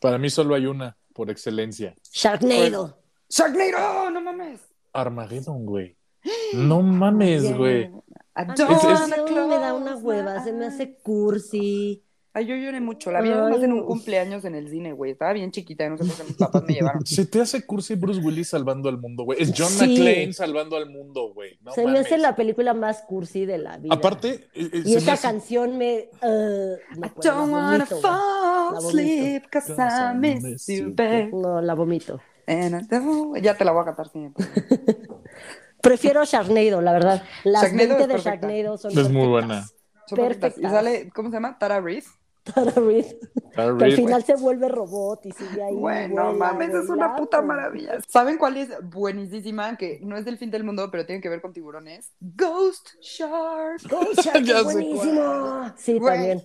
Speaker 1: Para mí solo hay una, por excelencia.
Speaker 2: Sharknado.
Speaker 3: ¡Sharknado! ¡No mames!
Speaker 1: Armageddon, güey. No mames, güey.
Speaker 2: No, me da una hueva, se me hace cursi.
Speaker 3: Ay, yo lloré mucho. La vi además en un cumpleaños en el cine, güey. Estaba bien chiquita, no sé por qué mis papás me llevaron.
Speaker 1: Se te hace cursi Bruce Willis salvando al mundo, güey. Es John
Speaker 2: Sí.
Speaker 1: McClane salvando al mundo, güey. No
Speaker 2: se me hace la película más cursi de la vida.
Speaker 1: Aparte, eh, eh,
Speaker 2: y
Speaker 1: me
Speaker 2: esa
Speaker 1: hace-
Speaker 2: canción me. uh, no
Speaker 3: I
Speaker 2: la
Speaker 3: don't wanna
Speaker 2: vomito, güey.
Speaker 3: fall asleep cause I miss you, babe.
Speaker 2: No, la vomito.
Speaker 3: Ya te la voy a cantar siempre.
Speaker 2: Prefiero Sharknado, la verdad. Las
Speaker 3: Sharknado
Speaker 2: 20
Speaker 3: es
Speaker 2: de
Speaker 3: perfecta.
Speaker 2: Sharknado son
Speaker 1: Es muy buena.
Speaker 3: Son perfectas. Y sale, ¿cómo se llama? Tara Reese.
Speaker 2: Tara Reid.
Speaker 1: Tara
Speaker 2: Que al
Speaker 1: Reid.
Speaker 2: final se vuelve robot y sigue ahí.
Speaker 3: Güey, no
Speaker 2: vuela,
Speaker 3: mames, es una puta maravilla. ¿Saben cuál es buenísima? Que no es del fin del mundo, pero tiene que ver con tiburones. Ghost Shark.
Speaker 2: Ghost Shark
Speaker 1: Ya
Speaker 2: es
Speaker 1: sé
Speaker 2: buenísimo. Sí, también.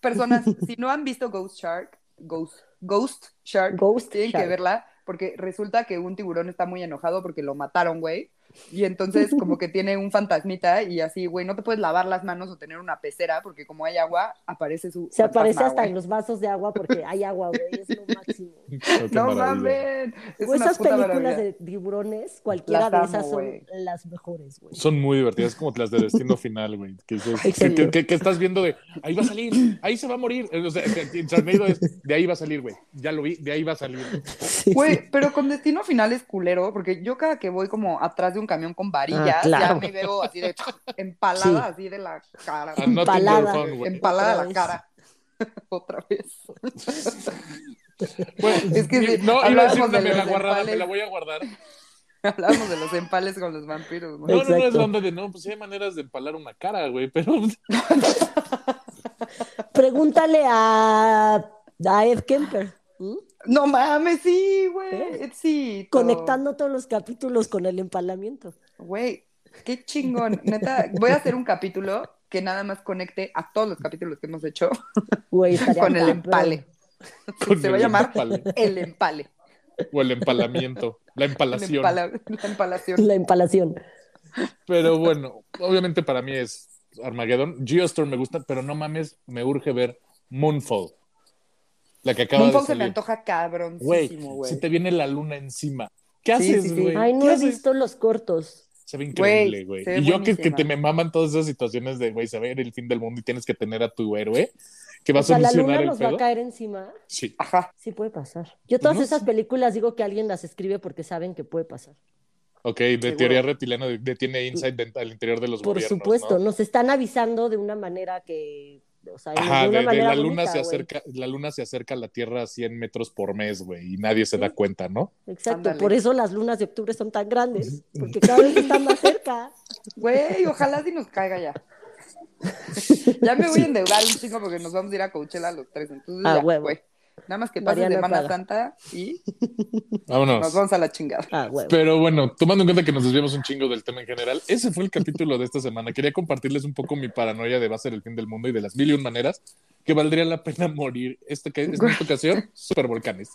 Speaker 3: Personas, si no han visto Ghost Shark, Ghost, Ghost Shark,
Speaker 2: Ghost
Speaker 3: tienen
Speaker 2: Shark.
Speaker 3: que verla porque resulta que un tiburón está muy enojado porque lo mataron, güey. Y entonces como que tiene un fantasmita y así, güey, no te puedes lavar las manos o tener una pecera porque como hay agua, aparece su
Speaker 2: Se aparece hasta
Speaker 3: güey.
Speaker 2: en los vasos de agua porque hay agua, güey. Es lo máximo.
Speaker 3: No mames. Es
Speaker 2: O esas películas
Speaker 3: maravilla.
Speaker 2: de tiburones, cualquiera
Speaker 3: Las
Speaker 2: de
Speaker 3: amo,
Speaker 2: esas son
Speaker 3: güey.
Speaker 2: las mejores, güey.
Speaker 1: Son muy divertidas, como las de Destino Final, güey. Que, dices- que,
Speaker 2: Exacto.
Speaker 1: que- que- que estás viendo de ahí va a salir, ahí se va a morir. O sea, que es de ahí va a salir, güey. Ya lo vi, de ahí va a salir.
Speaker 2: Sí,
Speaker 3: Güey,
Speaker 2: sí.
Speaker 3: pero con destino final es culero, porque yo cada que voy como atrás de un camión con varillas,
Speaker 2: Ah, claro.
Speaker 3: ya me veo así de empalada,
Speaker 2: Sí.
Speaker 3: así de la cara.
Speaker 2: Empalada.
Speaker 3: Empalada la cara. Otra vez. Es que sí,
Speaker 1: no, iba a decir
Speaker 3: hablábamos de
Speaker 1: me la
Speaker 3: los
Speaker 1: guardaba, me la voy a guardar.
Speaker 3: Hablamos de los empales con los vampiros, ¿no?
Speaker 1: No, no, no, es la onda de no, pues hay maneras de empalar una cara, güey, pero
Speaker 2: Pregúntale a, a Ed Kemper.
Speaker 3: No mames, sí, güey.
Speaker 2: ¿Eh?
Speaker 3: Sí.
Speaker 2: Conectando todos los capítulos con el empalamiento.
Speaker 3: Güey, qué chingón. Neta, voy a hacer un capítulo que nada más conecte a todos los capítulos que hemos hecho
Speaker 2: Güey,
Speaker 3: con el empale.
Speaker 1: con
Speaker 3: Se va a llamar
Speaker 1: empale,
Speaker 3: El empale.
Speaker 1: o el empalamiento, la empalación.
Speaker 3: empala- la empalación.
Speaker 2: La empalación.
Speaker 1: Pero bueno, obviamente para mí es Armageddon. Geostorm me gusta, pero no mames, me urge ver Moonfall. La que acaba
Speaker 3: Moonfall
Speaker 1: de
Speaker 3: se me
Speaker 1: salir.
Speaker 3: antoja
Speaker 1: Güey,
Speaker 3: cabroncísimo, güey.
Speaker 1: si te viene la luna encima. ¿Qué
Speaker 3: Sí,
Speaker 1: haces,
Speaker 3: sí, sí.
Speaker 1: güey?
Speaker 2: Ay, no
Speaker 1: ¿Qué
Speaker 2: he
Speaker 1: haces?
Speaker 2: visto los cortos.
Speaker 1: Se ve increíble,
Speaker 3: Güey,
Speaker 1: güey.
Speaker 3: se
Speaker 1: Y yo que, te me maman todas esas situaciones de, güey, saber el fin del mundo y tienes que tener a tu héroe que va
Speaker 2: O
Speaker 1: a
Speaker 2: sea, la
Speaker 1: solucionar
Speaker 2: luna
Speaker 1: el
Speaker 2: nos va a caer encima.
Speaker 1: Sí.
Speaker 3: Ajá.
Speaker 2: Sí puede pasar. Yo todas
Speaker 1: No
Speaker 2: esas
Speaker 1: sé.
Speaker 2: películas digo que alguien las escribe porque saben que puede pasar.
Speaker 1: Ok, de
Speaker 3: Seguro.
Speaker 1: teoría reptiliana de, de- tiene insight de- al interior de los
Speaker 2: Por
Speaker 1: gobiernos,
Speaker 2: supuesto,
Speaker 1: ¿no?
Speaker 2: nos están avisando de una manera que, o sea,
Speaker 1: Ajá,
Speaker 2: de
Speaker 1: la luna
Speaker 2: bonita,
Speaker 1: se acerca, la luna se acerca a la Tierra a 100 metros por mes, güey, y nadie se da cuenta, ¿no?
Speaker 2: Exacto,
Speaker 3: Ándale.
Speaker 2: por eso las lunas de octubre son tan grandes, porque cada vez están más cerca.
Speaker 3: Güey, ojalá si nos caiga ya. ya me voy a endeudar un chingo porque nos vamos a ir a Coachella los tres. Entonces,
Speaker 2: Ah,
Speaker 3: ya, güey. Nada más que pase
Speaker 2: Mariana
Speaker 3: Semana
Speaker 2: paga.
Speaker 3: Santa y
Speaker 1: Vámonos.
Speaker 3: nos vamos a la chingada.
Speaker 2: Ah.
Speaker 1: Pero bueno, tomando en cuenta que nos desviamos un chingo del tema en general, ese fue el capítulo de esta semana. Quería compartirles un poco mi paranoia de va a ser el fin del mundo y de las mil y un maneras que valdría la pena morir. Esta, que- en esta ocasión, supervolcanes.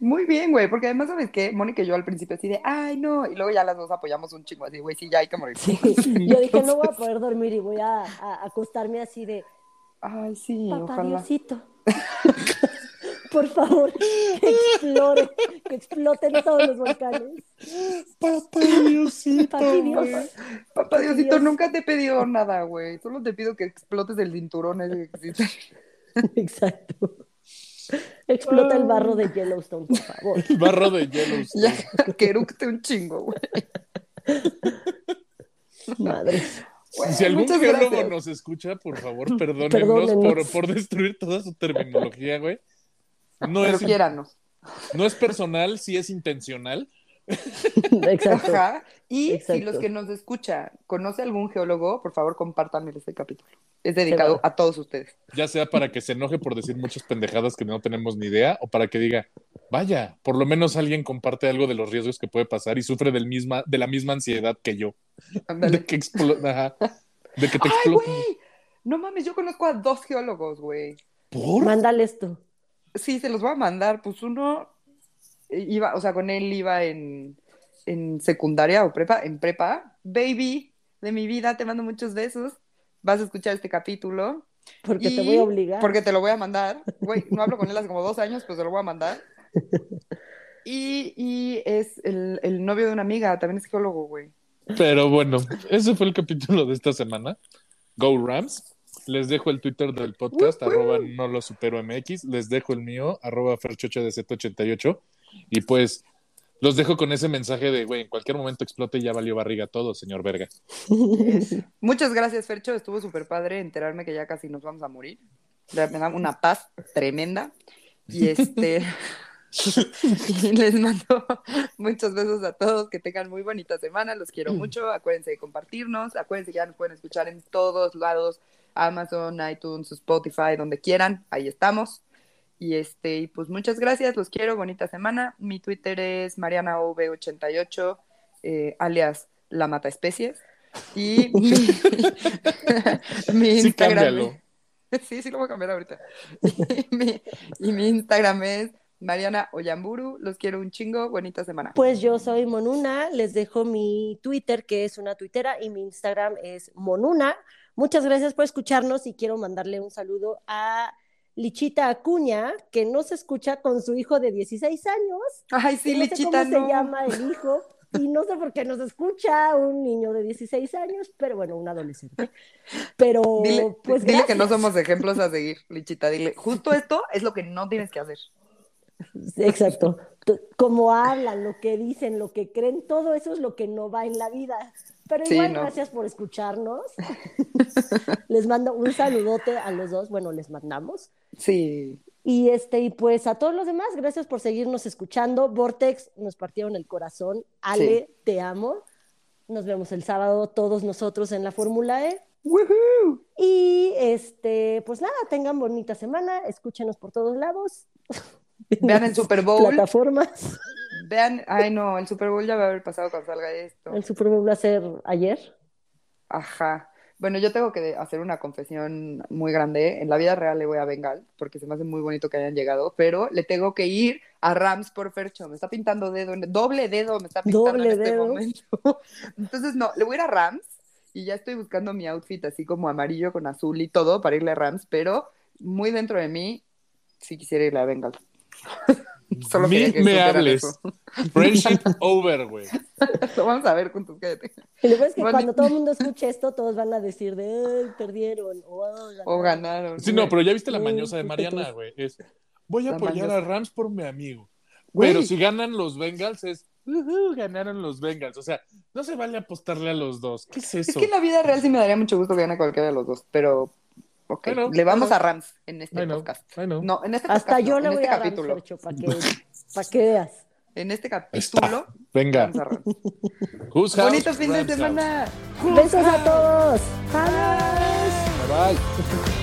Speaker 3: Muy bien, güey, porque además, ¿sabes qué? Mónica y yo al principio así de, ay, no, y luego ya las dos apoyamos un chingo así, güey, sí, ya hay que morir.
Speaker 2: Sí, Yo dije, no voy a poder dormir y voy a, a acostarme así de,
Speaker 3: Ay, sí,
Speaker 2: papá
Speaker 3: ojalá.
Speaker 2: Diosito. Por favor, que explore, que exploten todos los volcanes.
Speaker 1: Papá Diosito.
Speaker 2: Papi Dios.
Speaker 3: Papá Diosito,
Speaker 2: Dios.
Speaker 3: nunca te he pedido nada, güey. Solo te pido que explotes el cinturón ese que existe.
Speaker 2: Exacto. Explota el barro de Yellowstone, por favor.
Speaker 1: El barro de hielo.
Speaker 3: Ya, que eructe un chingo, güey.
Speaker 2: Madre.
Speaker 3: Güey,
Speaker 1: si algún geólogo
Speaker 3: gracias.
Speaker 1: nos escucha, por favor, Perdónennos. Por, por destruir toda su terminología, güey. No
Speaker 3: Pero
Speaker 1: es,
Speaker 3: quiéranos.
Speaker 1: no es personal, sí es intencional.
Speaker 2: Exacto.
Speaker 3: Ajá. Y si los que nos escucha conoce algún geólogo, por favor, compártanle este capítulo. Es dedicado a todos ustedes.
Speaker 1: Ya sea para que se enoje por decir muchas pendejadas que no tenemos ni idea, o para que diga, vaya, por lo menos alguien comparte algo de los riesgos que puede pasar y sufre del misma, de la misma ansiedad que yo. De que, ajá. de que te
Speaker 3: ¡Ay,
Speaker 1: explote.
Speaker 3: güey! No mames, yo conozco a dos geólogos, güey.
Speaker 1: ¿Por?
Speaker 2: Mándale esto.
Speaker 3: Sí, se los voy a mandar. Pues uno eh, iba, o sea, con él iba en, en secundaria o prepa, en prepa. Baby, de mi vida, te mando muchos besos. Vas a escuchar este capítulo.
Speaker 2: Porque te voy a obligar.
Speaker 3: Porque te lo voy a mandar. Güey, no hablo con él hace como dos años, pues te lo voy a mandar. Y, y es el, el novio de una amiga, también es geólogo, güey.
Speaker 1: Pero bueno, ese fue el capítulo de esta semana. Go Rams. Les dejo el Twitter del podcast, arroba no lo supero MX. Les dejo el mío, arroba ferchocha de Z88. Y pues los dejo con ese mensaje de, güey, en cualquier momento explote y ya valió barriga todo, señor Verga.
Speaker 3: Muchas gracias, Fercho. Estuvo súper padre enterarme que ya casi nos vamos a morir. Ya Me da una paz tremenda. Y este. y les mando muchos besos a todos, que tengan muy bonita semana, los quiero mucho, acuérdense de compartirnos, acuérdense que ya nos pueden escuchar en todos lados, Amazon, iTunes, Spotify, donde quieran, ahí estamos. Y este, y pues muchas gracias, los quiero, bonita semana. Mi Twitter es marianaov88, eh, alias La Mata Especies. Y mi, mi
Speaker 1: Sí,
Speaker 3: Instagram.
Speaker 1: cámbialo.
Speaker 3: Sí, sí lo voy a cambiar ahorita. Y mi, y mi Instagram es Mariana Oyamburu. Los quiero un chingo. Bonita semana.
Speaker 2: Pues yo soy Monuna, les dejo mi Twitter, que es una tuitera, y mi Instagram es Monuna. Muchas gracias por escucharnos y quiero mandarle un saludo a Lichita Acuña, que nos escucha con su hijo de 16 años.
Speaker 3: Ay, sí,
Speaker 2: no sé
Speaker 3: Lichita,
Speaker 2: cómo
Speaker 3: no.
Speaker 2: se llama el hijo, y no sé por qué nos escucha un niño de 16 años, pero bueno, un adolescente. Pero,
Speaker 3: Dile,
Speaker 2: pues
Speaker 3: dile que no somos ejemplos a seguir, Lichita. Dile, justo esto es lo que no tienes que hacer.
Speaker 2: Exacto. Cómo hablan, lo que dicen, lo que creen, todo eso es lo que no va en la vida. Pero
Speaker 3: Sí,
Speaker 2: igual,
Speaker 3: no.
Speaker 2: gracias por escucharnos. les mando un saludote a los dos. Bueno, les mandamos.
Speaker 3: Sí.
Speaker 2: Y este, y pues a todos los demás, gracias por seguirnos escuchando. Vortex, nos partieron el corazón. Ale, te amo. Nos vemos el sábado, todos nosotros en la Fórmula E.
Speaker 3: ¡Woohoo!
Speaker 2: Y este, pues nada, tengan bonita semana, escúchenos por todos lados.
Speaker 3: Vean el Super Bowl.
Speaker 2: Plataformas.
Speaker 3: Vean, ay no, el Super Bowl ya va a haber pasado cuando salga esto.
Speaker 2: El Super Bowl va a ser ayer.
Speaker 3: Ajá. Bueno, yo tengo que hacer una confesión muy grande. En la vida real le voy a Bengal, porque se me hace muy bonito que hayan llegado, pero le tengo que ir a Rams por Fercho. Me está pintando dedo, doble dedo me está pintando
Speaker 2: Doble
Speaker 3: en este
Speaker 2: dedo.
Speaker 3: momento. Entonces, no, le voy a ir a Rams y ya estoy buscando mi outfit así como amarillo con azul y todo para irle a Rams, pero muy dentro de mí sí quisiera irle a Bengal. Solo que
Speaker 1: me hables.
Speaker 3: eso.
Speaker 1: Friendship over, güey.
Speaker 3: Lo vamos a ver juntos, cállate.
Speaker 2: Y lo peor es que cuando todo el mundo escuche esto, todos van a decir de, ay, perdieron, o "Ay,
Speaker 3: O
Speaker 2: ganaron".
Speaker 3: ganaron.
Speaker 1: Sí, no, pero ya viste la mañosa de Mariana, güey. Es, voy a
Speaker 3: La
Speaker 1: apoyar
Speaker 3: mañosa.
Speaker 1: a Rams por mi amigo.
Speaker 3: Güey.
Speaker 1: Pero si ganan los Bengals es, "Ujú, ganaron los Bengals. O sea, no se vale apostarle a los dos. ¿Qué es
Speaker 3: Es
Speaker 1: eso?
Speaker 3: que en la vida real sí me daría mucho gusto que gane cualquiera de los dos, pero ok,
Speaker 1: Bueno,
Speaker 3: le vamos
Speaker 1: bueno.
Speaker 3: a Rams en este
Speaker 1: I know,
Speaker 3: podcast.
Speaker 1: I know.
Speaker 3: No, en este
Speaker 2: Hasta
Speaker 3: podcast,
Speaker 2: yo
Speaker 3: no,
Speaker 2: le
Speaker 3: en
Speaker 2: voy
Speaker 3: este
Speaker 2: a
Speaker 3: capítulo.
Speaker 2: Ramsfercho para que, pa' que veas.
Speaker 3: En este
Speaker 1: Está.
Speaker 3: capítulo
Speaker 1: Venga.
Speaker 3: vamos a Rams.
Speaker 1: House?
Speaker 3: Bonito fin de
Speaker 1: Rams
Speaker 3: semana.
Speaker 2: Besos a todos. Adiós.
Speaker 1: Bye bye.